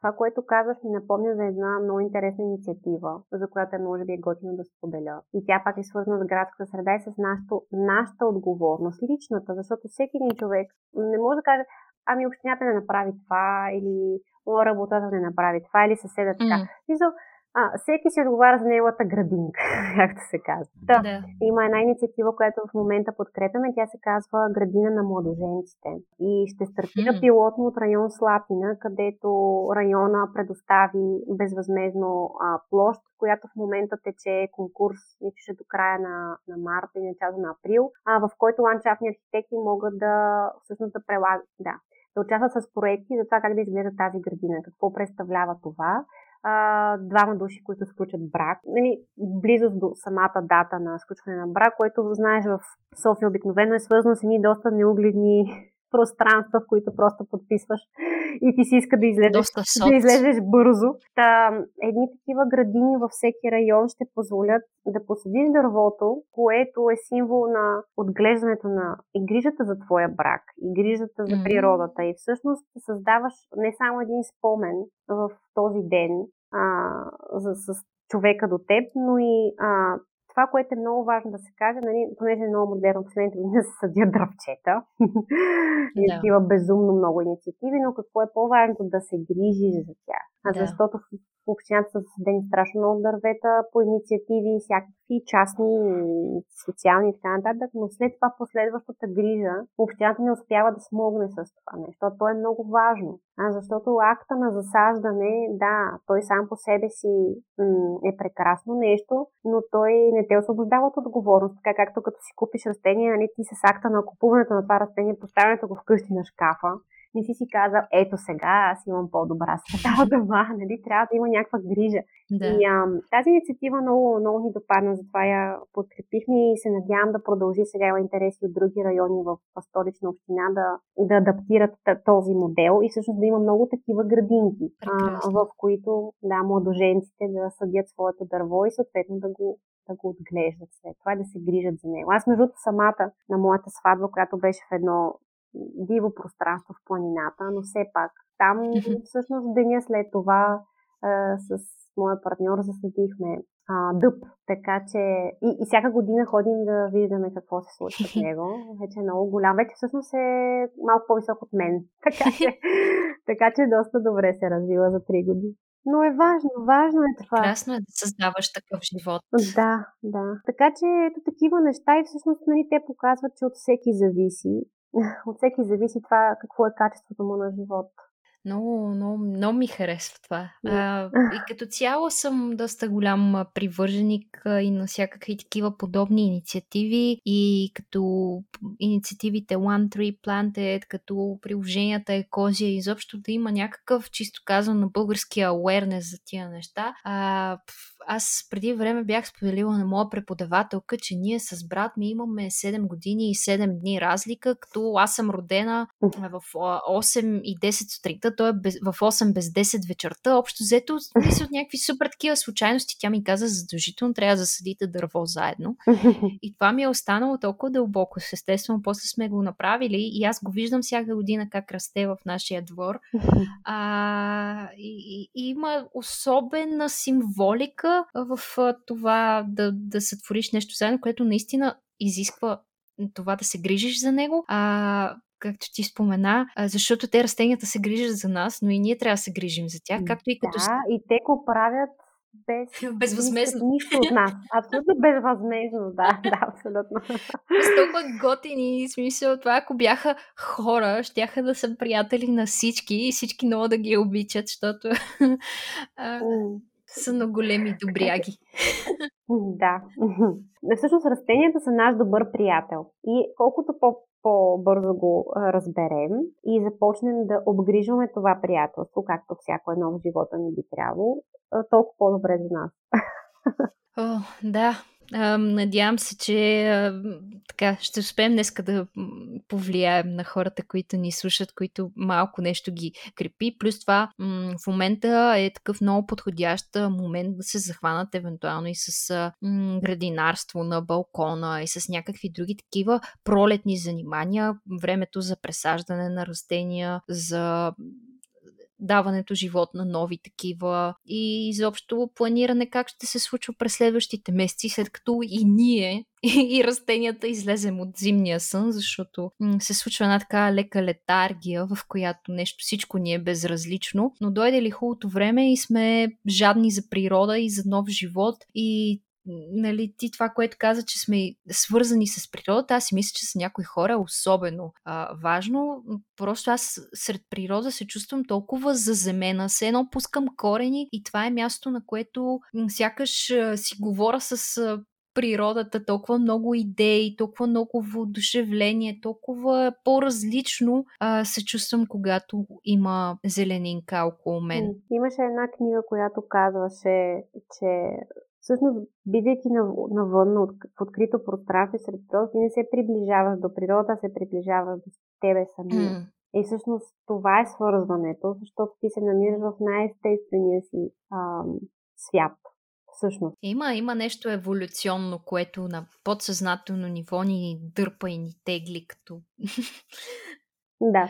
това, което казваш, ми напомня за една много интересна инициатива, за която е може би е готино да споделя. И тя пак е свързана с градската среда и с нашата, нашата отговорност, личната, защото всеки един човек не може да каже, ами общината не направи това, или моя работата не направи това, или съседа така. Mm а, всеки си отговаря за неговата градинка, както се казва. Да, да. Има една инициатива, която в момента подкрепяме. Тя се казва Градина на младоженците. И ще стартира mm. пилотно от район Слатина, където района предостави безвъзмезно а, площ, която в момента тече конкурс, мисля, до края на, на марта и началото на април, а, в който ландшафтни архитекти могат да всъщност да прилагат, да, да участват с проекти за това как да изглежда тази градина, какво представлява това а, двама души, които сключат брак. Нали, близост до самата дата на сключване на брак, което знаеш в София обикновено е свързано с едни доста неугледни пространства, в които просто подписваш и ти си иска да излезеш, да излезеш бързо. Та, едни такива градини във всеки район ще позволят да посадиш дървото, което е символ на отглеждането на и грижата за твоя брак, и грижата за природата. И всъщност създаваш не само един спомен в този ден а, за, с човека до теб, но и а, това, което е много важно да се каже, нали, понеже е много модерно, последните години се съдят дръвчета и да. такива безумно много инициативи, но какво е по-важното да се грижи за тях. Да. Защото общината са засадени страшно много дървета по инициативи, всякакви частни, социални и така нататък, но след това последващата грижа общината не успява да смогне с това нещо. То е много важно, а защото акта на засаждане, да, той сам по себе си м- е прекрасно нещо, но той не те освобождава от отговорност, така както като си купиш растение, нали, ти с акта на купуването на това растение, поставянето го вкъщи на шкафа, не си си казал, ето сега аз имам по-добра среда дома, нали? трябва да има някаква грижа. Да. И а, тази инициатива много, много ни допадна, затова я подкрепихме и се надявам да продължи сега има интереси от други райони в, в столична община да, да адаптират този модел и всъщност да има много такива градинки, а, в които да, младоженците да съдят своето дърво и съответно да го да го отглеждат след това и да се грижат за него. Аз, между самата на моята сватба, която беше в едно диво пространство в планината, но все пак там всъщност деня след това а, с моя партньор засадихме а, дъб, така че и, и всяка година ходим да виждаме какво се случва с него. Вече е много голям. Вече всъщност е малко по-висок от мен. Така че, така че доста добре се развива за 3 години. Но е важно, важно е това. Прекрасно е да създаваш такъв живот. Да, да. Така че ето такива неща и всъщност нали, те показват, че от всеки зависи от всеки зависи това какво е качеството му на живот. Много, много, много ми харесва това. А, и като цяло съм доста голям привърженик и на всякакви такива подобни инициативи и като инициативите One Tree Planted, като приложенията Екозия, изобщо да има някакъв, чисто казвам, на българския awareness за тия неща. А, аз преди време бях споделила на моя преподавателка, че ние с брат ми имаме 7 години и 7 дни разлика, като аз съм родена в 8 и 10 сутринта, той е без, в 8 без 10 вечерта. Общо взето, мисля от някакви супер такива случайности. Тя ми каза, задължително трябва да засадите дърво заедно. И това ми е останало толкова дълбоко. Естествено, после сме го направили и аз го виждам всяка година как расте в нашия двор. А, и, и, има особена символика в това да, да сътвориш нещо заедно, което наистина изисква това да се грижиш за него, а както ти спомена, защото те растенията се грижат за нас, но и ние трябва да се грижим за тях, както и като... Да, и те го правят без безвъзмезно. Нищо, от нас. Абсолютно безвъзмезно, да, да, абсолютно. С толкова готини, смисъл това, ако бяха хора, щяха да са приятели на всички и всички много да ги обичат, защото са на големи добряги. Да. Всъщност растенията са наш добър приятел. И колкото по по-бързо го разберем и започнем да обгрижваме това приятелство, както всяко едно в живота ни би трябвало, толкова по-добре за нас. О, да, надявам се, че така ще успеем днес да повлияем на хората, които ни слушат, които малко нещо ги крепи. Плюс това в момента е такъв много подходящ момент да се захванат евентуално и с градинарство на балкона и с някакви други такива пролетни занимания. Времето за пресаждане на растения, за даването живот на нови такива и изобщо планиране как ще се случва през следващите месеци, след като и ние и растенията излезем от зимния сън, защото се случва една така лека летаргия, в която нещо всичко ни е безразлично, но дойде ли хубавото време и сме жадни за природа и за нов живот и нали, ти това, което каза, че сме свързани с природата, аз си мисля, че са някои хора особено а, важно. Просто аз сред природа се чувствам толкова заземена, все едно пускам корени и това е място, на което сякаш си говоря с природата, толкова много идеи, толкова много воодушевление, толкова по-различно а, се чувствам, когато има зеленинка около мен. Имаше една книга, която казваше, че всъщност, бидейки навън, в открито пространство сред природа, ти не се приближаваш до природа, се приближаваш до тебе самия. Mm. И всъщност това е свързването, защото ти се намираш в най-естествения си ам, свят. Всъщност. Има, има нещо еволюционно, което на подсъзнателно ниво ни дърпа и ни тегли като да.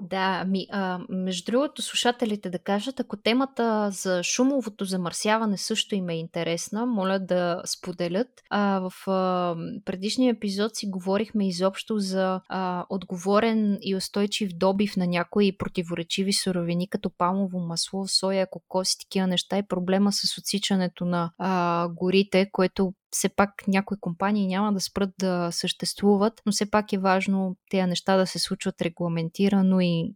Да, ми, а, между другото, слушателите да кажат, ако темата за шумовото замърсяване също им е интересна, моля да споделят. А, в а, предишния епизод си говорихме изобщо за а, отговорен и устойчив добив на някои противоречиви суровини, като палмово масло, соя, кокос и такива неща и проблема с отсичането на а, горите, което все пак някои компании няма да спрат да съществуват, но все пак е важно тези неща да се случват регламентирано и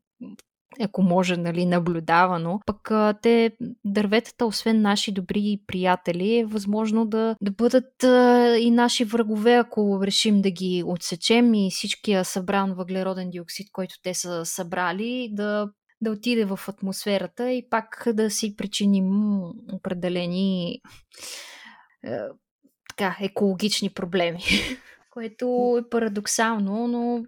ако може, нали, наблюдавано. Пък те, дърветата, освен наши добри приятели, е възможно да, да бъдат а, и наши врагове, ако решим да ги отсечем и всичкия събран въглероден диоксид, който те са събрали, да да отиде в атмосферата и пак да си причиним определени така, екологични проблеми. Което е парадоксално, но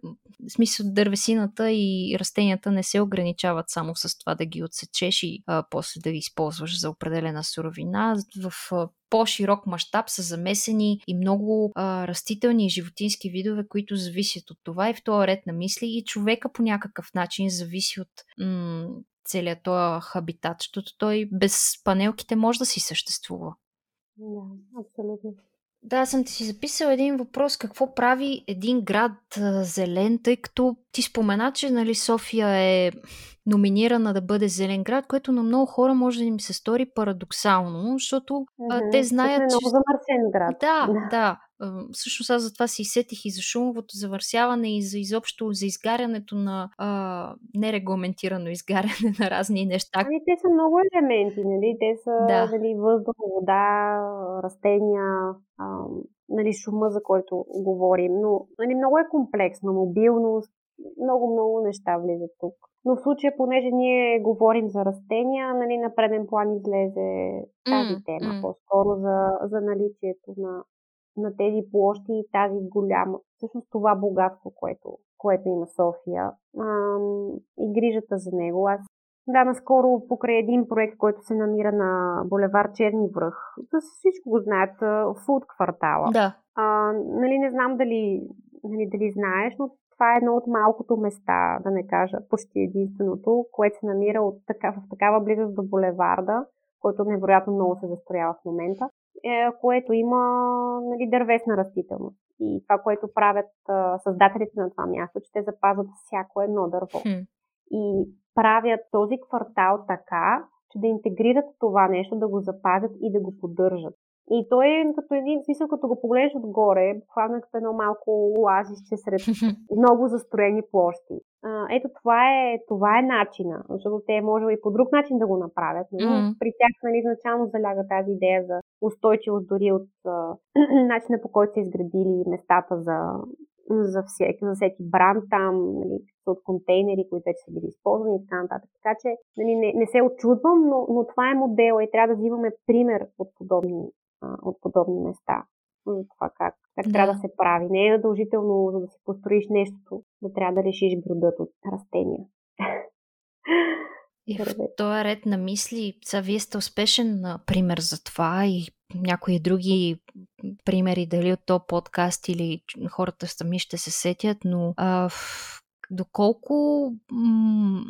в смисъл дървесината и растенията не се ограничават само с това да ги отсечеш и а, после да ги използваш за определена суровина. В а, по-широк мащаб са замесени и много а, растителни и животински видове, които зависят от това и в този ред на мисли и човека по някакъв начин зависи от м- целият този хабитат, защото той без панелките може да си съществува. Да, абсолютно. Да, съм ти си записал един въпрос. Какво прави един град а, зелен, тъй като ти спомена, че нали, София е номинирана да бъде зелен град, което на много хора може да им се стори парадоксално, защото mm-hmm. а, те знаят, е че... много замърсен град. Да, да. Всъщност аз затова си сетих и за шумовото завърсяване и за изобщо за изгарянето на а, нерегламентирано изгаряне на разни неща. Ами те са много елементи, нали? Те са да. нали, въздух, вода, растения, а, нали, шума, за който говорим. Но нали, много е комплексно. Мобилност, много-много неща влизат тук. Но в случая, понеже ние говорим за растения, нали, на преден план излезе тази mm, тема, mm. по-скоро за, за наличието на, на тези площи и тази голяма, всъщност това богатство, което, което има София ам, и грижата за него. Аз да, наскоро покрай един проект, който се намира на булевар Черни връх. Да всичко го знаят, фуд квартала. Да. А, нали, не знам дали, нали, дали знаеш, но това е едно от малкото места, да не кажа почти единственото, което се намира от така, в такава близост до булеварда, който невероятно много се застроява в момента, което има нали, дървесна растителност. И това, което правят а, създателите на това място, че те запазват всяко едно дърво. Хм. И правят този квартал така, че да интегрират това нещо, да го запазят и да го поддържат. И той е като един смисъл, като го погледнеш отгоре, буквално като едно малко лазище сред много застроени площи. А, ето това е, това е начина, защото те може и по друг начин да го направят, но mm-hmm. при тях нали, изначално заляга тази идея за устойчивост дори от а, начина по който са изградили местата за, за, всеки, за всеки бранд там, нали, от контейнери, които вече са били използвани и така нататък. Така че нали, не, не се очудвам, но, но това е модела и трябва да взимаме пример от подобни от подобни места. За това как, как да. трябва да се прави. Не е задължително, за да си построиш нещо, да трябва да решиш градът от растения. И в този ред на мисли, са вие сте успешен пример за това и някои други примери, дали от то подкаст или хората сами ще се сетят, но а, доколко м-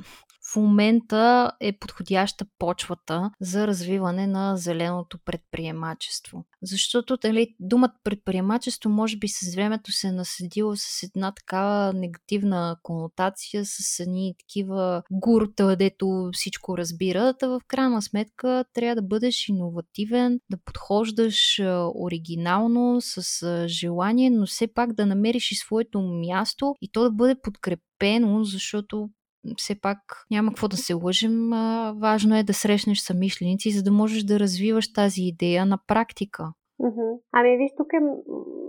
в момента е подходяща почвата за развиване на зеленото предприемачество. Защото дали, думата предприемачество може би с времето се е наследила с една такава негативна конотация, с едни такива гурта, дето всичко разбират, а в крайна сметка трябва да бъдеш иновативен, да подхождаш оригинално, с желание, но все пак да намериш и своето място и то да бъде подкрепено, защото все пак няма какво да се лъжим. Важно е да срещнеш самишленици, за да можеш да развиваш тази идея на практика. Ами виж, тук е...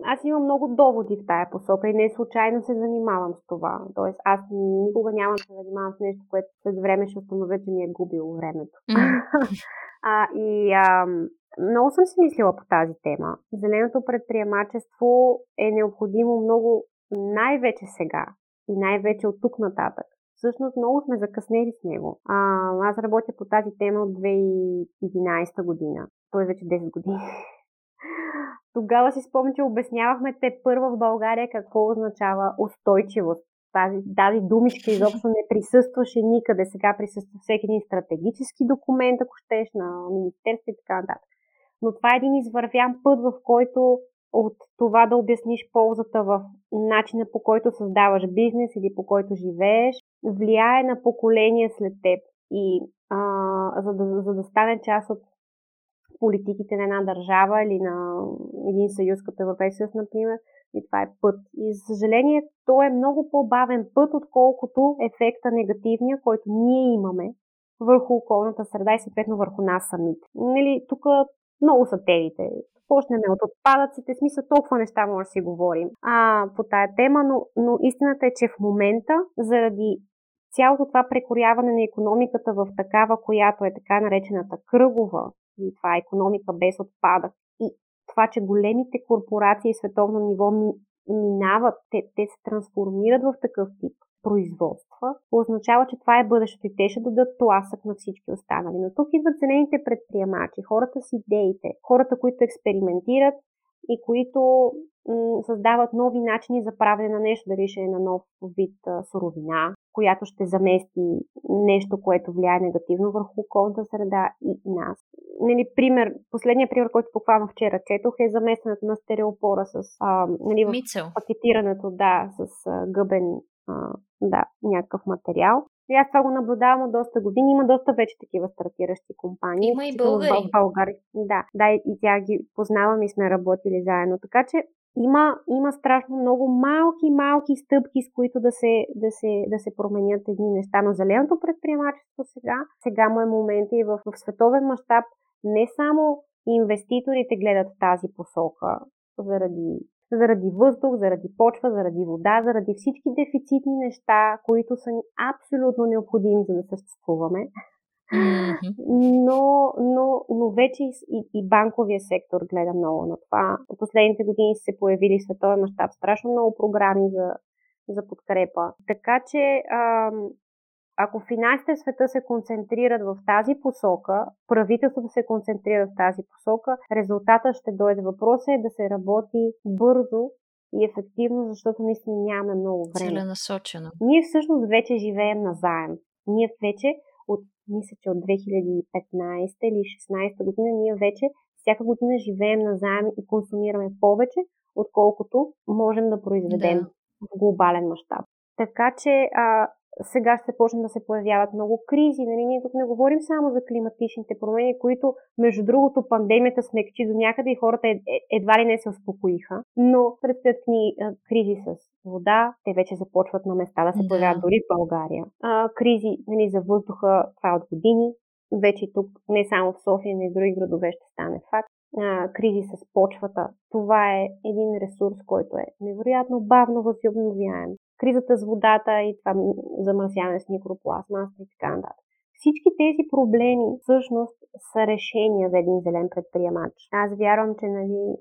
аз имам много доводи в тая посока и не случайно се занимавам с това. Тоест аз никога няма да се занимавам с нещо, което след време ще установя, че ми е губило времето. А, и а, много съм си мислила по тази тема. Зеленото предприемачество е необходимо много най-вече сега и най-вече от тук нататък. Всъщност много сме закъснели с него. А, аз работя по тази тема от 2011 година, т.е. вече 10 години. Тогава си спомням, че обяснявахме те първа в България какво означава устойчивост. Тази, тази думичка изобщо не присъстваше никъде. Сега присъства всеки един стратегически документ, ако щеш, на министерство и така нататък. Но това е един извървян път, в който от това да обясниш ползата в начина по който създаваш бизнес или по който живееш, влияе на поколения след теб. И а, за, да, за да стане част от политиките на една държава или на един съюз като Европейски съюз, например, и това е път. И за съжаление, то е много по-бавен път, отколкото ефекта негативния, който ние имаме върху околната среда и съответно върху нас самите. Нали, тук много са темите. Почнем от отпадъците, смисъл толкова неща може да си говорим а, по тая тема, но, но истината е, че в момента, заради цялото това прекоряване на економиката в такава, която е така наречената кръгова, и това е економика без отпадък, и това, че големите корпорации световно ниво минават, те, те се трансформират в такъв тип производства, означава, че това е бъдещето и те ще дадат тласък на всички останали. Но тук идват зелените предприемачи, хората с идеите, хората, които експериментират и които м- създават нови начини за правене на нещо, дали ще е на нов вид а, суровина, която ще замести нещо, което влияе негативно върху околната среда и нас. Нали, пример, последният пример, който буквално вчера четох е заместването на стереопора с а, нали, в пакетирането, да, с а, гъбен а, да, някакъв материал. И аз това го наблюдавам от доста години. Има доста вече такива стартиращи компании. Има и българи. В България. Да, да, и тя ги познавам и сме работили заедно. Така че има, има страшно много малки, малки стъпки, с които да се, да се, да се променят едни неща. Но зеленото предприемачество сега, сега му е момент и в, в световен мащаб не само инвеститорите гледат тази посока заради заради въздух, заради почва, заради вода, заради всички дефицитни неща, които са ни абсолютно необходими, за да съществуваме. Mm-hmm. Но, но, но вече и, и банковия сектор гледа много на това. В последните години се появили световен мащаб страшно много програми за, за подкрепа. Така че ам, ако финансите в света се концентрират в тази посока, правителството се концентрира в тази посока, резултата ще дойде. Въпросът е да се работи бързо и ефективно, защото наистина нямаме много време. Целенасочено. Ние всъщност вече живеем на заем. Ние вече от, мисля, че от 2015 или 16 година, ние вече всяка година живеем на заем и консумираме повече, отколкото можем да произведем да. в глобален мащаб. Така че а, сега ще почнат да се появяват много кризи. Нали? Ние тук не говорим само за климатичните промени, които, между другото, пандемията смекчи до някъде и хората ед, едва ли не се успокоиха. Но предстоят ни кризи с вода, те вече започват на места да се появяват дори в България. А, кризи нали, за въздуха, това е от години. Вече тук, не само в София, но и в други градове ще стане факт а, кризи с почвата. Това е един ресурс, който е невероятно бавно възобновяем. Кризата с водата и това замърсяване с микропластмаса и така нататък. Всички тези проблеми всъщност са решения за един зелен предприемач. Аз вярвам, че нали,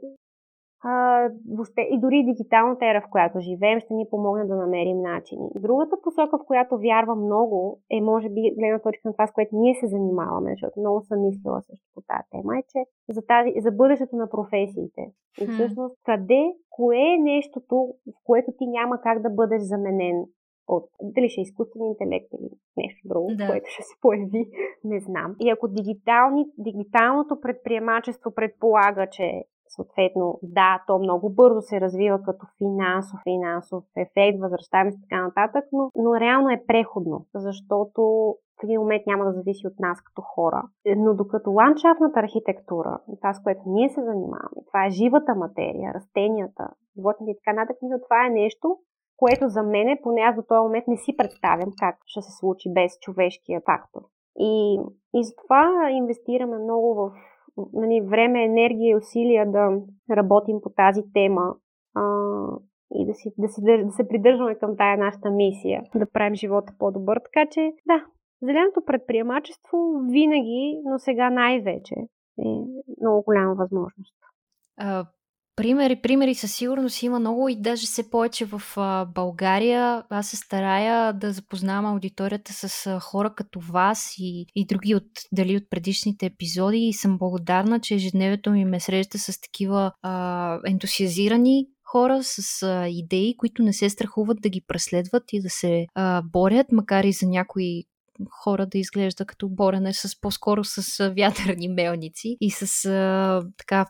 а, въобще и дори дигиталната ера, в която живеем, ще ни помогне да намерим начини. Другата посока, в която вярвам много, е може би гледна точка на това, с което ние се занимаваме, защото много съм мислила също по тази тема, е, че за, тази, за бъдещето на професиите. И всъщност къде, кое е нещото, в което ти няма как да бъдеш заменен от дали ще е изкуствен интелект или нещо друго, да. което ще се появи, не знам. И ако дигитални, дигиталното предприемачество предполага, че съответно, да, то много бързо се развива като финансов, финансов ефект, възвръщаемост и така нататък, но, но реално е преходно, защото в един момент няма да зависи от нас като хора. Но докато ландшафтната архитектура, това с което ние се занимаваме, това е живата материя, растенията, животните и така нататък, това е нещо, което за мен, поне аз до този момент не си представям как ще се случи без човешкия фактор. И, и затова инвестираме много в нали, време, енергия и усилия да работим по тази тема а, и да, си, да, си, да се придържаме към тая нашата мисия, да правим живота по-добър. Така че, да, зеленото предприемачество винаги, но сега най-вече е много голяма възможност. Примери, примери със сигурност има много и даже все повече в България. Аз се старая да запознавам аудиторията с хора като вас и, и други от, дали от предишните епизоди и съм благодарна, че ежедневието ми ме среща с такива а, ентусиазирани хора с а, идеи, които не се страхуват да ги преследват и да се а, борят, макар и за някои хора да изглежда като борене с по-скоро с вятърни мелници и с а, така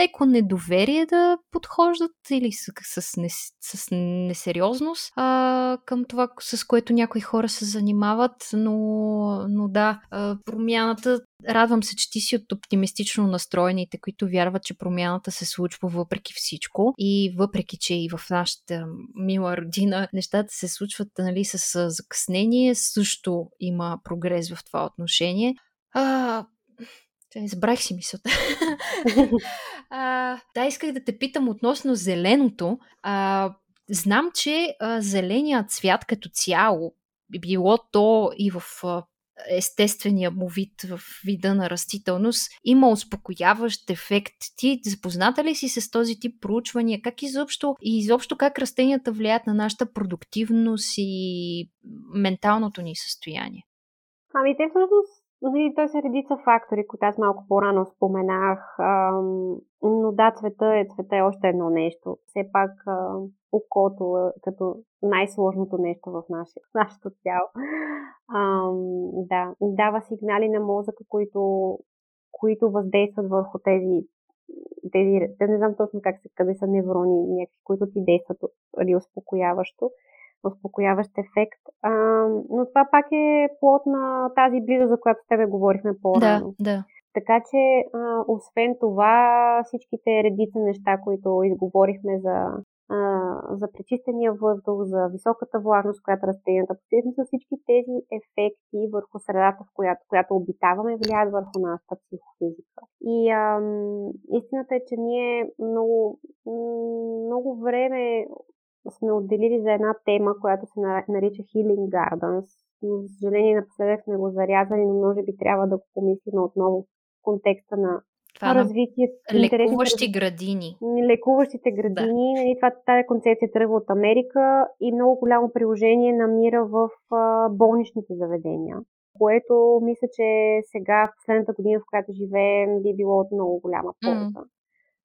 леко недоверие да подхождат или с, с, не, с несериозност а, към това, с което някои хора се занимават, но, но да, а, промяната Радвам се, че ти си от оптимистично настроените, които вярват, че промяната се случва въпреки всичко и въпреки, че и в нашата мила родина нещата се случват нали, с закъснение, също има прогрес в това отношение. А, Избрах си мисълта. а, да, исках да те питам относно зеленото. А, знам, че а, зеленият цвят като цяло, било то и в а, естествения му вид, в вида на растителност, има успокояващ ефект. Ти запозната ли си с този тип проучвания? Как изобщо и изобщо как растенията влияят на нашата продуктивност и менталното ни състояние? Ами те всъщност Нали, той са редица фактори, които аз малко по-рано споменах. Ам, но да, цвета е, цвета е още едно нещо. Все пак а, окото е като най-сложното нещо в, наше, нашето тяло. Ам, да, дава сигнали на мозъка, които, които въздействат върху тези тези, не знам точно как се, къде са неврони, някакви, които ти действат или успокояващо успокояващ ефект. А, но това пак е плод на тази близост, за която с тебе говорихме по-рано. Да, да. Така че, а, освен това, всичките редица неща, които изговорихме за, а, за пречистения въздух, за високата влажност, която растенията постигат, са всички тези ефекти върху средата, в която, която обитаваме, влияят върху нашата психофизика. И а, истината е, че ние много, много време сме отделили за една тема, която се нарича Healing Gardens. Но, за съжаление, напоследък сме го зарязали, но може би трябва да го помислим отново в контекста на това развитие. Лекуващи градини. Лекуващите градини. Да. Нали, това, тази концепция тръгва от Америка и много голямо приложение намира в а, болничните заведения което мисля, че сега, в последната година, в която живеем, би било от много голяма полза. Mm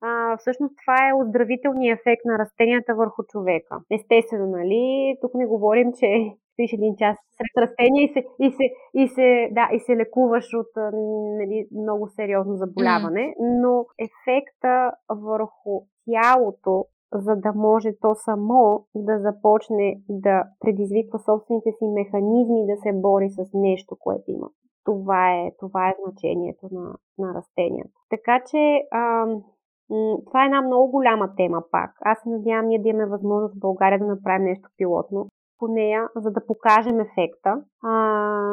а, всъщност това е оздравителният ефект на растенията върху човека. Естествено, нали? Тук не говорим, че стоиш един час сред растения и се, и се, и се, да, и се лекуваш от нали, много сериозно заболяване, но ефекта върху тялото, за да може то само да започне да предизвиква собствените си механизми да се бори с нещо, което има. Това е, това е значението на, на растенията. Така че ам, това е една много голяма тема пак. Аз се надявам ние да имаме възможност в България да направим нещо пилотно по нея, за да покажем ефекта. А,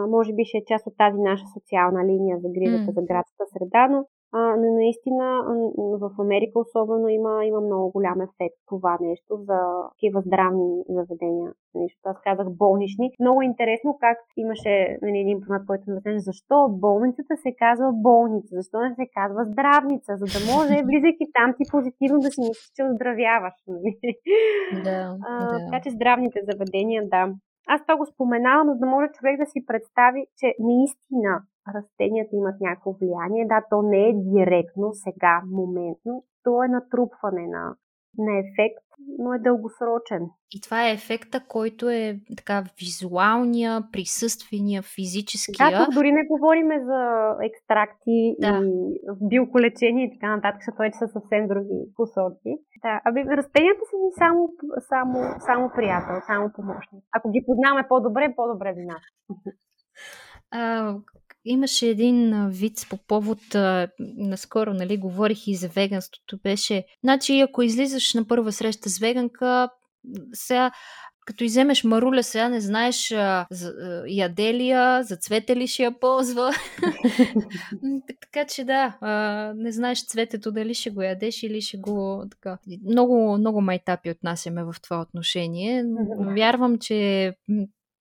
може би ще е част от тази наша социална линия за грижата mm. за градската среда, но а, но наистина в Америка особено има, има много голям ефект това нещо за такива здравни заведения. Нещо, аз казах болнични. Много интересно как имаше нали, един понад, който ме защо болницата се казва болница, защо не се казва здравница, за да може, влизайки там, ти позитивно да си мислиш, че оздравяваш. Нали? Да, а, да. Така че здравните заведения, да. Аз това го споменавам, за да може човек да си представи, че наистина растенията имат някакво влияние. Да, то не е директно, сега, моментно. То е натрупване на, на ефект, но е дългосрочен. И това е ефекта, който е така визуалния, присъствения, физическия. Да, тук дори не говорим за екстракти да. и биоколечение и така нататък, защото това са съвсем други посоки. Да, аби растенията са ни само, само, само приятел, само помощник. Ако ги познаваме по-добре, по-добре за нас. А, имаше един вид по повод, а, наскоро, нали, говорих и за веганството, беше, значи, ако излизаш на първа среща с веганка, сега като иземеш маруля, сега не знаеш а, за, а, яде ли я, за цвете ли ще я ползва. така че да, а, не знаеш цветето дали ще го ядеш или ще го... Така. Много, много майтапи отнасяме в това отношение. Вярвам, че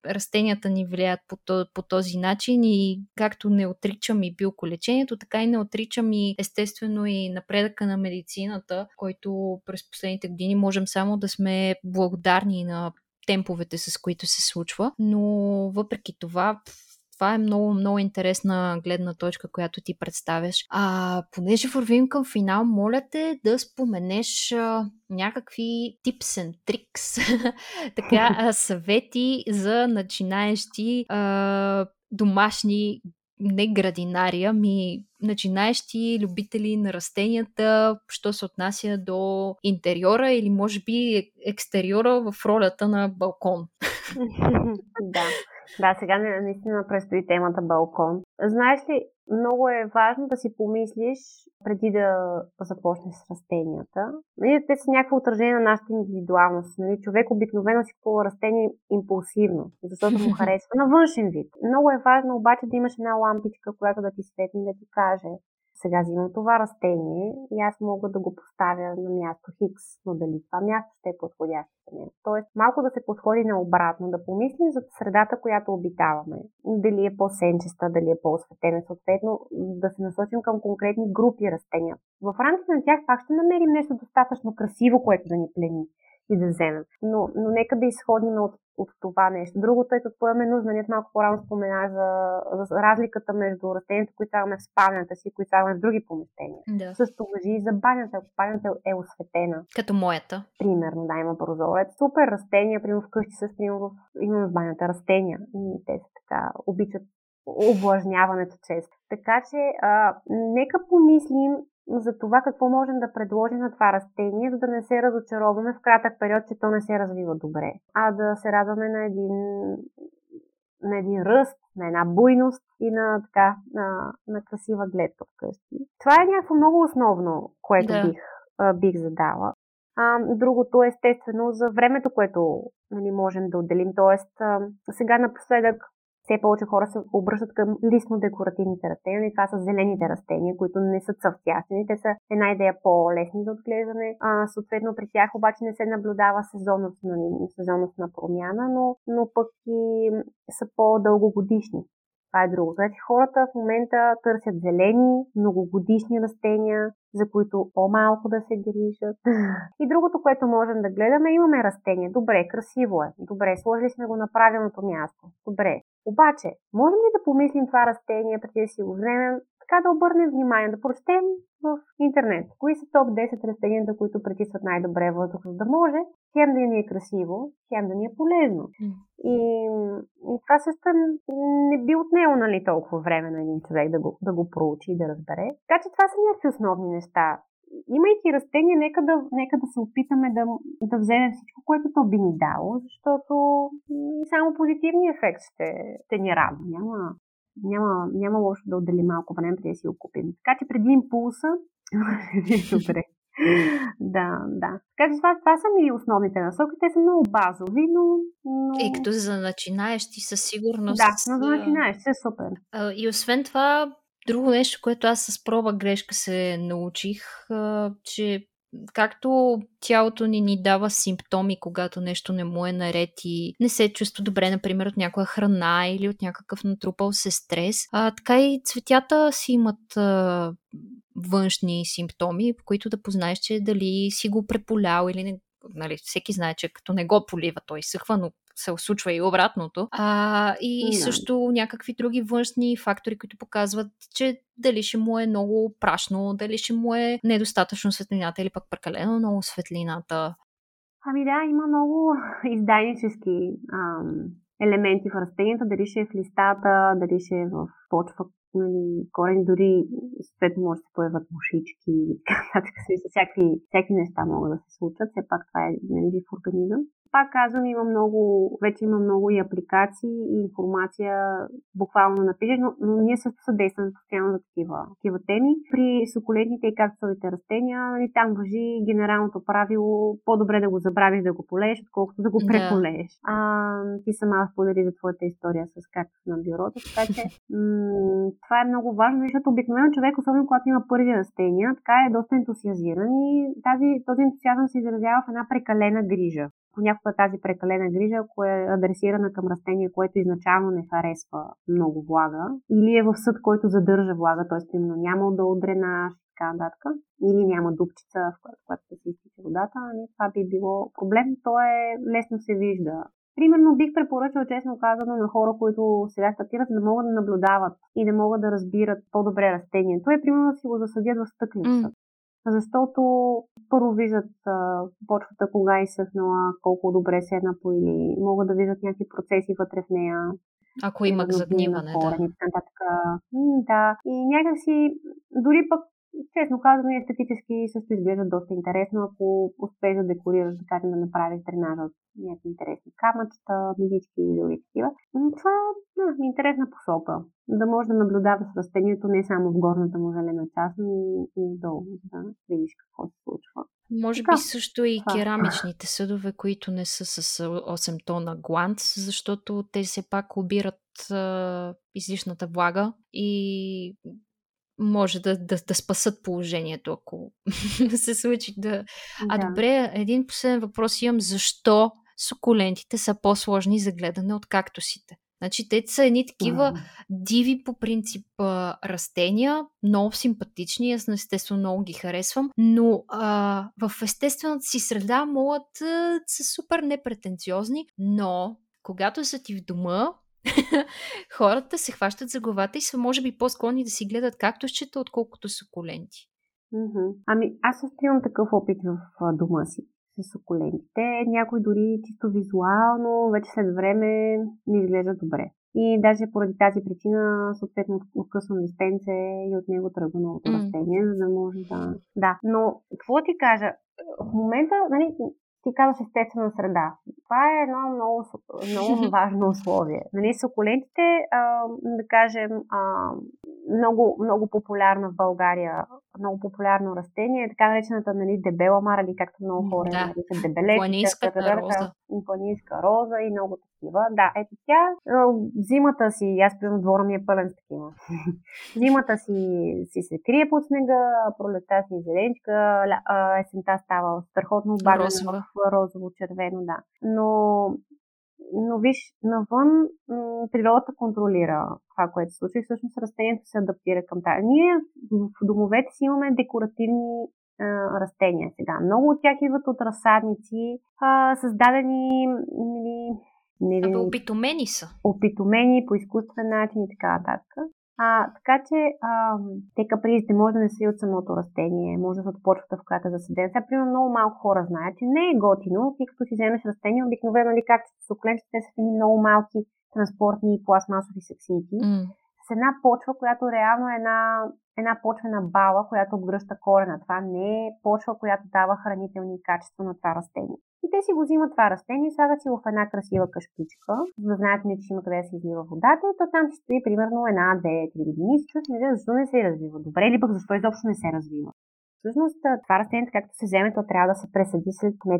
растенията ни влияят по, по този начин и както не отричам и билколечението, така и не отричам и естествено и напредъка на медицината, който през последните години можем само да сме благодарни на темповете, с които се случва. Но въпреки това, това е много, много интересна гледна точка, която ти представяш. А понеже вървим към финал, моля те да споменеш а, някакви tips and tricks, така, а, съвети за начинаещи а, домашни не градинари, ами начинаещи любители на растенията, що се отнася до интериора или може би екстериора в ролята на балкон. да. Да, сега наистина предстои темата балкон. Знаеш ли, много е важно да си помислиш преди да започнеш с растенията. Нали, те са някакво отражение на нашата индивидуалност. Нали, човек обикновено си купува растение импулсивно, защото му харесва на външен вид. Много е важно обаче да имаш една лампичка, която да ти светне и да ти каже сега взимам това растение и аз мога да го поставя на място Хикс, но дали това място ще е подходящо за него. Тоест, малко да се подходи наобратно, да помислим за средата, която обитаваме. Дали е по-сенчеста, дали е по-осветена, съответно да се насочим към конкретни групи растения. В рамките на тях пак ще намерим нещо достатъчно красиво, което да ни плени и да вземем. Но, но нека да изходим от, от това нещо. Другото е какво имаме нужда. Ние малко по-рано спомена за, за разликата между растенията, които слагаме в спалнята си и които слагаме в други помещения. Да. Също въжи и за банята. Ако банята е осветена. Като моята. Примерно, да, има прозорец. Супер растения, примерно вкъщи също имам в, имаме в банята растения. И те са така, обичат увлажняването често. Така че, а, нека помислим за това какво можем да предложим на това растение, за да не се разочароваме в кратък период, че то не се развива добре, а да се радваме на един, на един ръст, на една буйност и на, така, на, на красива гледка вкъщи. Това е някакво много основно, което да. бих, бих задала. А, другото е естествено за времето, което нали, можем да отделим. Тоест, а, сега напоследък все повече хора се обръщат към лисно-декоративните растения. И това са зелените растения, които не са цъфтящи. Те са една идея по-лесни за отглеждане. А, съответно, при тях обаче не се наблюдава сезонност на, сезонност на промяна, но, но пък и са по-дългогодишни. Това е друго. Значи хората в момента търсят зелени, многогодишни растения, за които по-малко да се грижат. И другото, което можем да гледаме, имаме растение. Добре, красиво е. Добре, сложили сме го на правилното място. Добре. Обаче, можем ли да помислим това растение, преди да си го вземем, така да обърнем внимание, да прочетем в интернет. Кои са топ 10 растенията, които притисват най-добре въздух, за да може хем да ни е красиво, хем да ни е полезно. И, и това също не би отнело нали, толкова време на един човек да го, да го проучи и да разбере. Така че това са някакви основни неща. Имайки растения, нека да, нека да се опитаме да, да вземем всичко, което то би ни дало, защото само позитивният ефект ще, ще ни радва. Няма, няма, няма лошо да отдели малко време преди да си го купим. Така че преди импулса, добре. да, да. Така че това, това са ми основните насоки. Те са много базови, но... но... И като за начинаещи със сигурност... Да, но за начинаещи е супер. И освен това, друго нещо, което аз с проба грешка се научих, че както тялото ни ни дава симптоми, когато нещо не му е наред и не се чувства добре, например, от някоя храна или от някакъв натрупал се стрес, а, така и цветята си имат а, външни симптоми, по които да познаеш, че дали си го преполял или не. Нали, всеки знае, че като не го полива, той съхва, но се случва и обратното. А, и yeah. също някакви други външни фактори, които показват, че дали ще му е много прашно, дали ще му е недостатъчно светлината или пък прекалено много светлината. Ами да, има много издайнически ам, елементи в растенията, дали ще е в листата, дали ще е в почва, нали, корен, дори съответно може да се появят мушички и така всякакви, всякакви неща могат да се случат. Все пак това е нали, жив организъм. Пак казвам, има много, вече има много и апликации и информация буквално напишеш, но, но ние също съдействаме постоянно за такива, такива теми. При сукулентните и кактусовите растения, нали, там въжи генералното правило по-добре да го забравиш да го полееш, отколкото да го преполееш. Да. А, ти сама сподели за твоята история с кактус на бюрото, така че м- това е много важно, защото обикновено човек, особено когато има първи растения, така е доста ентусиазиран и тази, този ентусиазъм се изразява в една прекалена грижа. Понякога тази прекалена грижа, ако е адресирана към растение, което изначално не харесва много влага, или е в съд, който задържа влага, т.е. примерно няма да дренаж така нататък, или няма дупчица, в която, която да се изтича водата, нали? това би било проблем. То е лесно се вижда Примерно бих препоръчал, честно казано, на хора, които сега стартират, да могат да наблюдават и да могат да разбират по-добре растението. Е, примерно, да си го засадят в стъклица. Mm. Защото първо виждат а, почвата кога е изсъхнала, колко добре се е напоили, могат да виждат някакви процеси вътре в нея. Ако има загниване, да. И така, да. И някакси, дори пък честно казано, естетически също изглежда доста интересно, ако успееш да декорираш, да кажем, да направиш дренажа от някакви интересни камъчета, мигички и други такива. Това е да, интересна посока. Да можеш да наблюдаваш растението не само в горната му зелена част, но и, и долу, да видиш какво се случва. Може така. би също и керамичните съдове, които не са с 8 тона гланц, защото те все пак обират излишната влага и може да, да, да спасат положението, ако се случи да... да. А добре, един последен въпрос имам. Защо сукулентите са по-сложни за гледане от кактусите? Значи те са едни такива wow. диви по принцип растения, много симпатични, аз естествено много ги харесвам, но а, в естествената си среда могат а, са супер непретенциозни, но когато са ти в дома, хората се хващат за главата и са може би по-склонни да си гледат както счета, отколкото сукуленти. Mm-hmm. Ами аз също имам такъв опит в дома си с сукулентите. Някои дори чисто визуално, вече след време не изглеждат добре. И даже поради тази причина, съответно, откъсвам листенце и от него тръгва новото mm. растение, за да може да... Да, но какво ти кажа? В момента, нали, ти казваш естествена среда. Това е едно много, много важно условие. Нали, сукулентите, а, да кажем, а, много, много популярна в България, много популярно растение, така наречената нали, дебела мара, или както много хора да. наричат дебелечка, планинската роза. планинска роза и много такива. Да, ето тя, зимата си, аз примерно двора ми е пълен с такива. зимата си, си се крие под снега, пролета си зеленичка, есента става страхотно обагана в розово-червено, да. Но но виж, навън м- природата контролира това, което се случва и всъщност растението се адаптира към тази. Ние в домовете си имаме декоративни а, растения сега. Много от тях идват от разсадници, а, създадени нали, не, Абе, опитомени са. Опитомени по изкуствен начин и така нататък. А, така че а, те капризите може да не са и от самото растение, може да са от почвата, в която е засаден. Сега, примерно, много малко хора знаят, че не е готино, ти като си вземеш растение, обикновено ли нали, както с сукленчета, те са в много малки транспортни пластмасови сексийки. Mm. С една почва, която реално е една, една почвена бала, която обгръща корена. Това не е почва, която дава хранителни качества на това растение. И те си го взимат това растение, слагат си в една красива кашпичка, за да знаят, че има къде да се излива водата и то там си стои примерно една, две, три години и се чудят защо не се развива добре или пък защо изобщо не се развива. Всъщност това растение, както се вземе, то трябва да се пресади след не,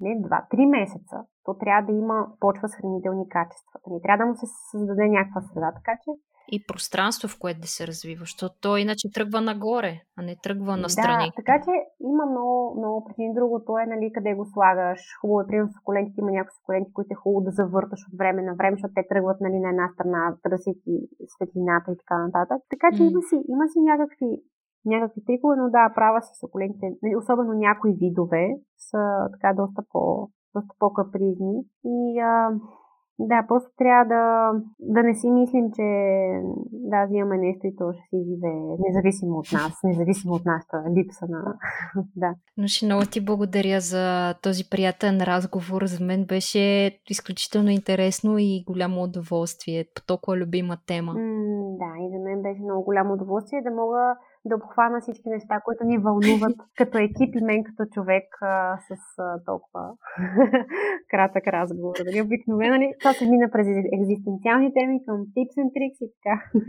не два, три месеца. То трябва да има почва с хранителни качества. Не трябва да му се създаде някаква среда, така че и пространство, в което да се развива, защото то иначе тръгва нагоре, а не тръгва настрани. Да, така че има много, много причини. Другото е, нали, къде го слагаш. Хубаво е, примерно, с коленки има някои коленки, които е хубаво да завърташ от време на време, защото те тръгват нали, на една страна, търсят и светлината и така нататък. Така че mm. има, си, има си някакви някакви трикове, но да, права си сукулентите, нали, особено някои видове са така доста, по, доста по-капризни. И а, да, просто трябва да, да не си мислим, че да, взимаме нещо и то ще си живее, независимо от нас, независимо от нашата липса на... да. Но ще много ти благодаря за този приятен разговор. За мен беше изключително интересно и голямо удоволствие по толкова любима тема. М, да, и за мен беше много голямо удоволствие да мога да обхвана всички неща, които ни вълнуват като екип и мен като човек а, с а, толкова кратък разговор. Дали обикновено, нали? Това се мина през екзистенциални теми към tips and tricks и така.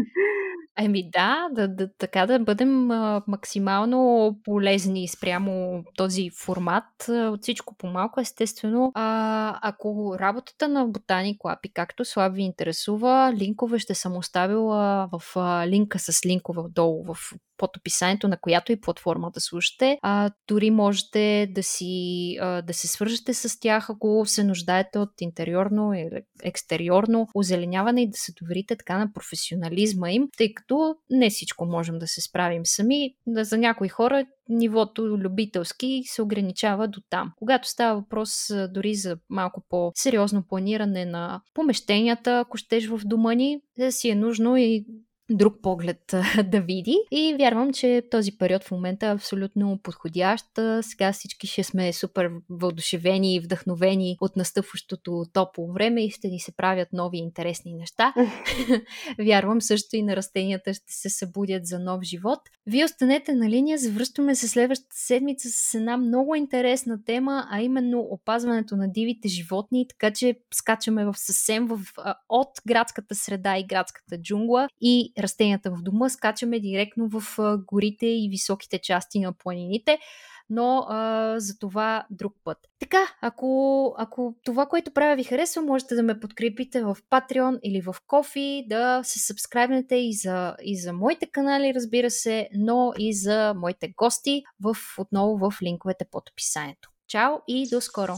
Еми да, да, да, така да бъдем а, максимално полезни спрямо този формат. От всичко по-малко, естествено. А, ако работата на Ботаник Лапи, както Слав ви интересува, линкове ще съм оставила в а, линка с линкове отдолу в под описанието на която и платформа да слушате. А, дори можете да, си, а, да се свържете с тях, ако се нуждаете от интериорно или екстериорно озеленяване и да се доверите така на професионализма им, тъй като не всичко можем да се справим сами. За някои хора нивото любителски се ограничава до там. Когато става въпрос дори за малко по-сериозно планиране на помещенията, ако щеш в дома ни, си е нужно и друг поглед да види. И вярвам, че този период в момента е абсолютно подходящ. Сега всички ще сме супер въодушевени и вдъхновени от настъпващото топло време и ще ни се правят нови интересни неща. вярвам също и на растенията ще се събудят за нов живот. Вие останете на линия, завръщаме се следващата седмица с една много интересна тема, а именно опазването на дивите животни, така че скачаме в съвсем в, от градската среда и градската джунгла и растенията в дома, скачаме директно в горите и високите части на планините но а, за това друг път. Така, ако, ако това, което правя ви харесва, можете да ме подкрепите в Patreon или в Кофи, да се сабскрайбнете и за, и за моите канали, разбира се, но и за моите гости в, отново в линковете под описанието. Чао и до скоро!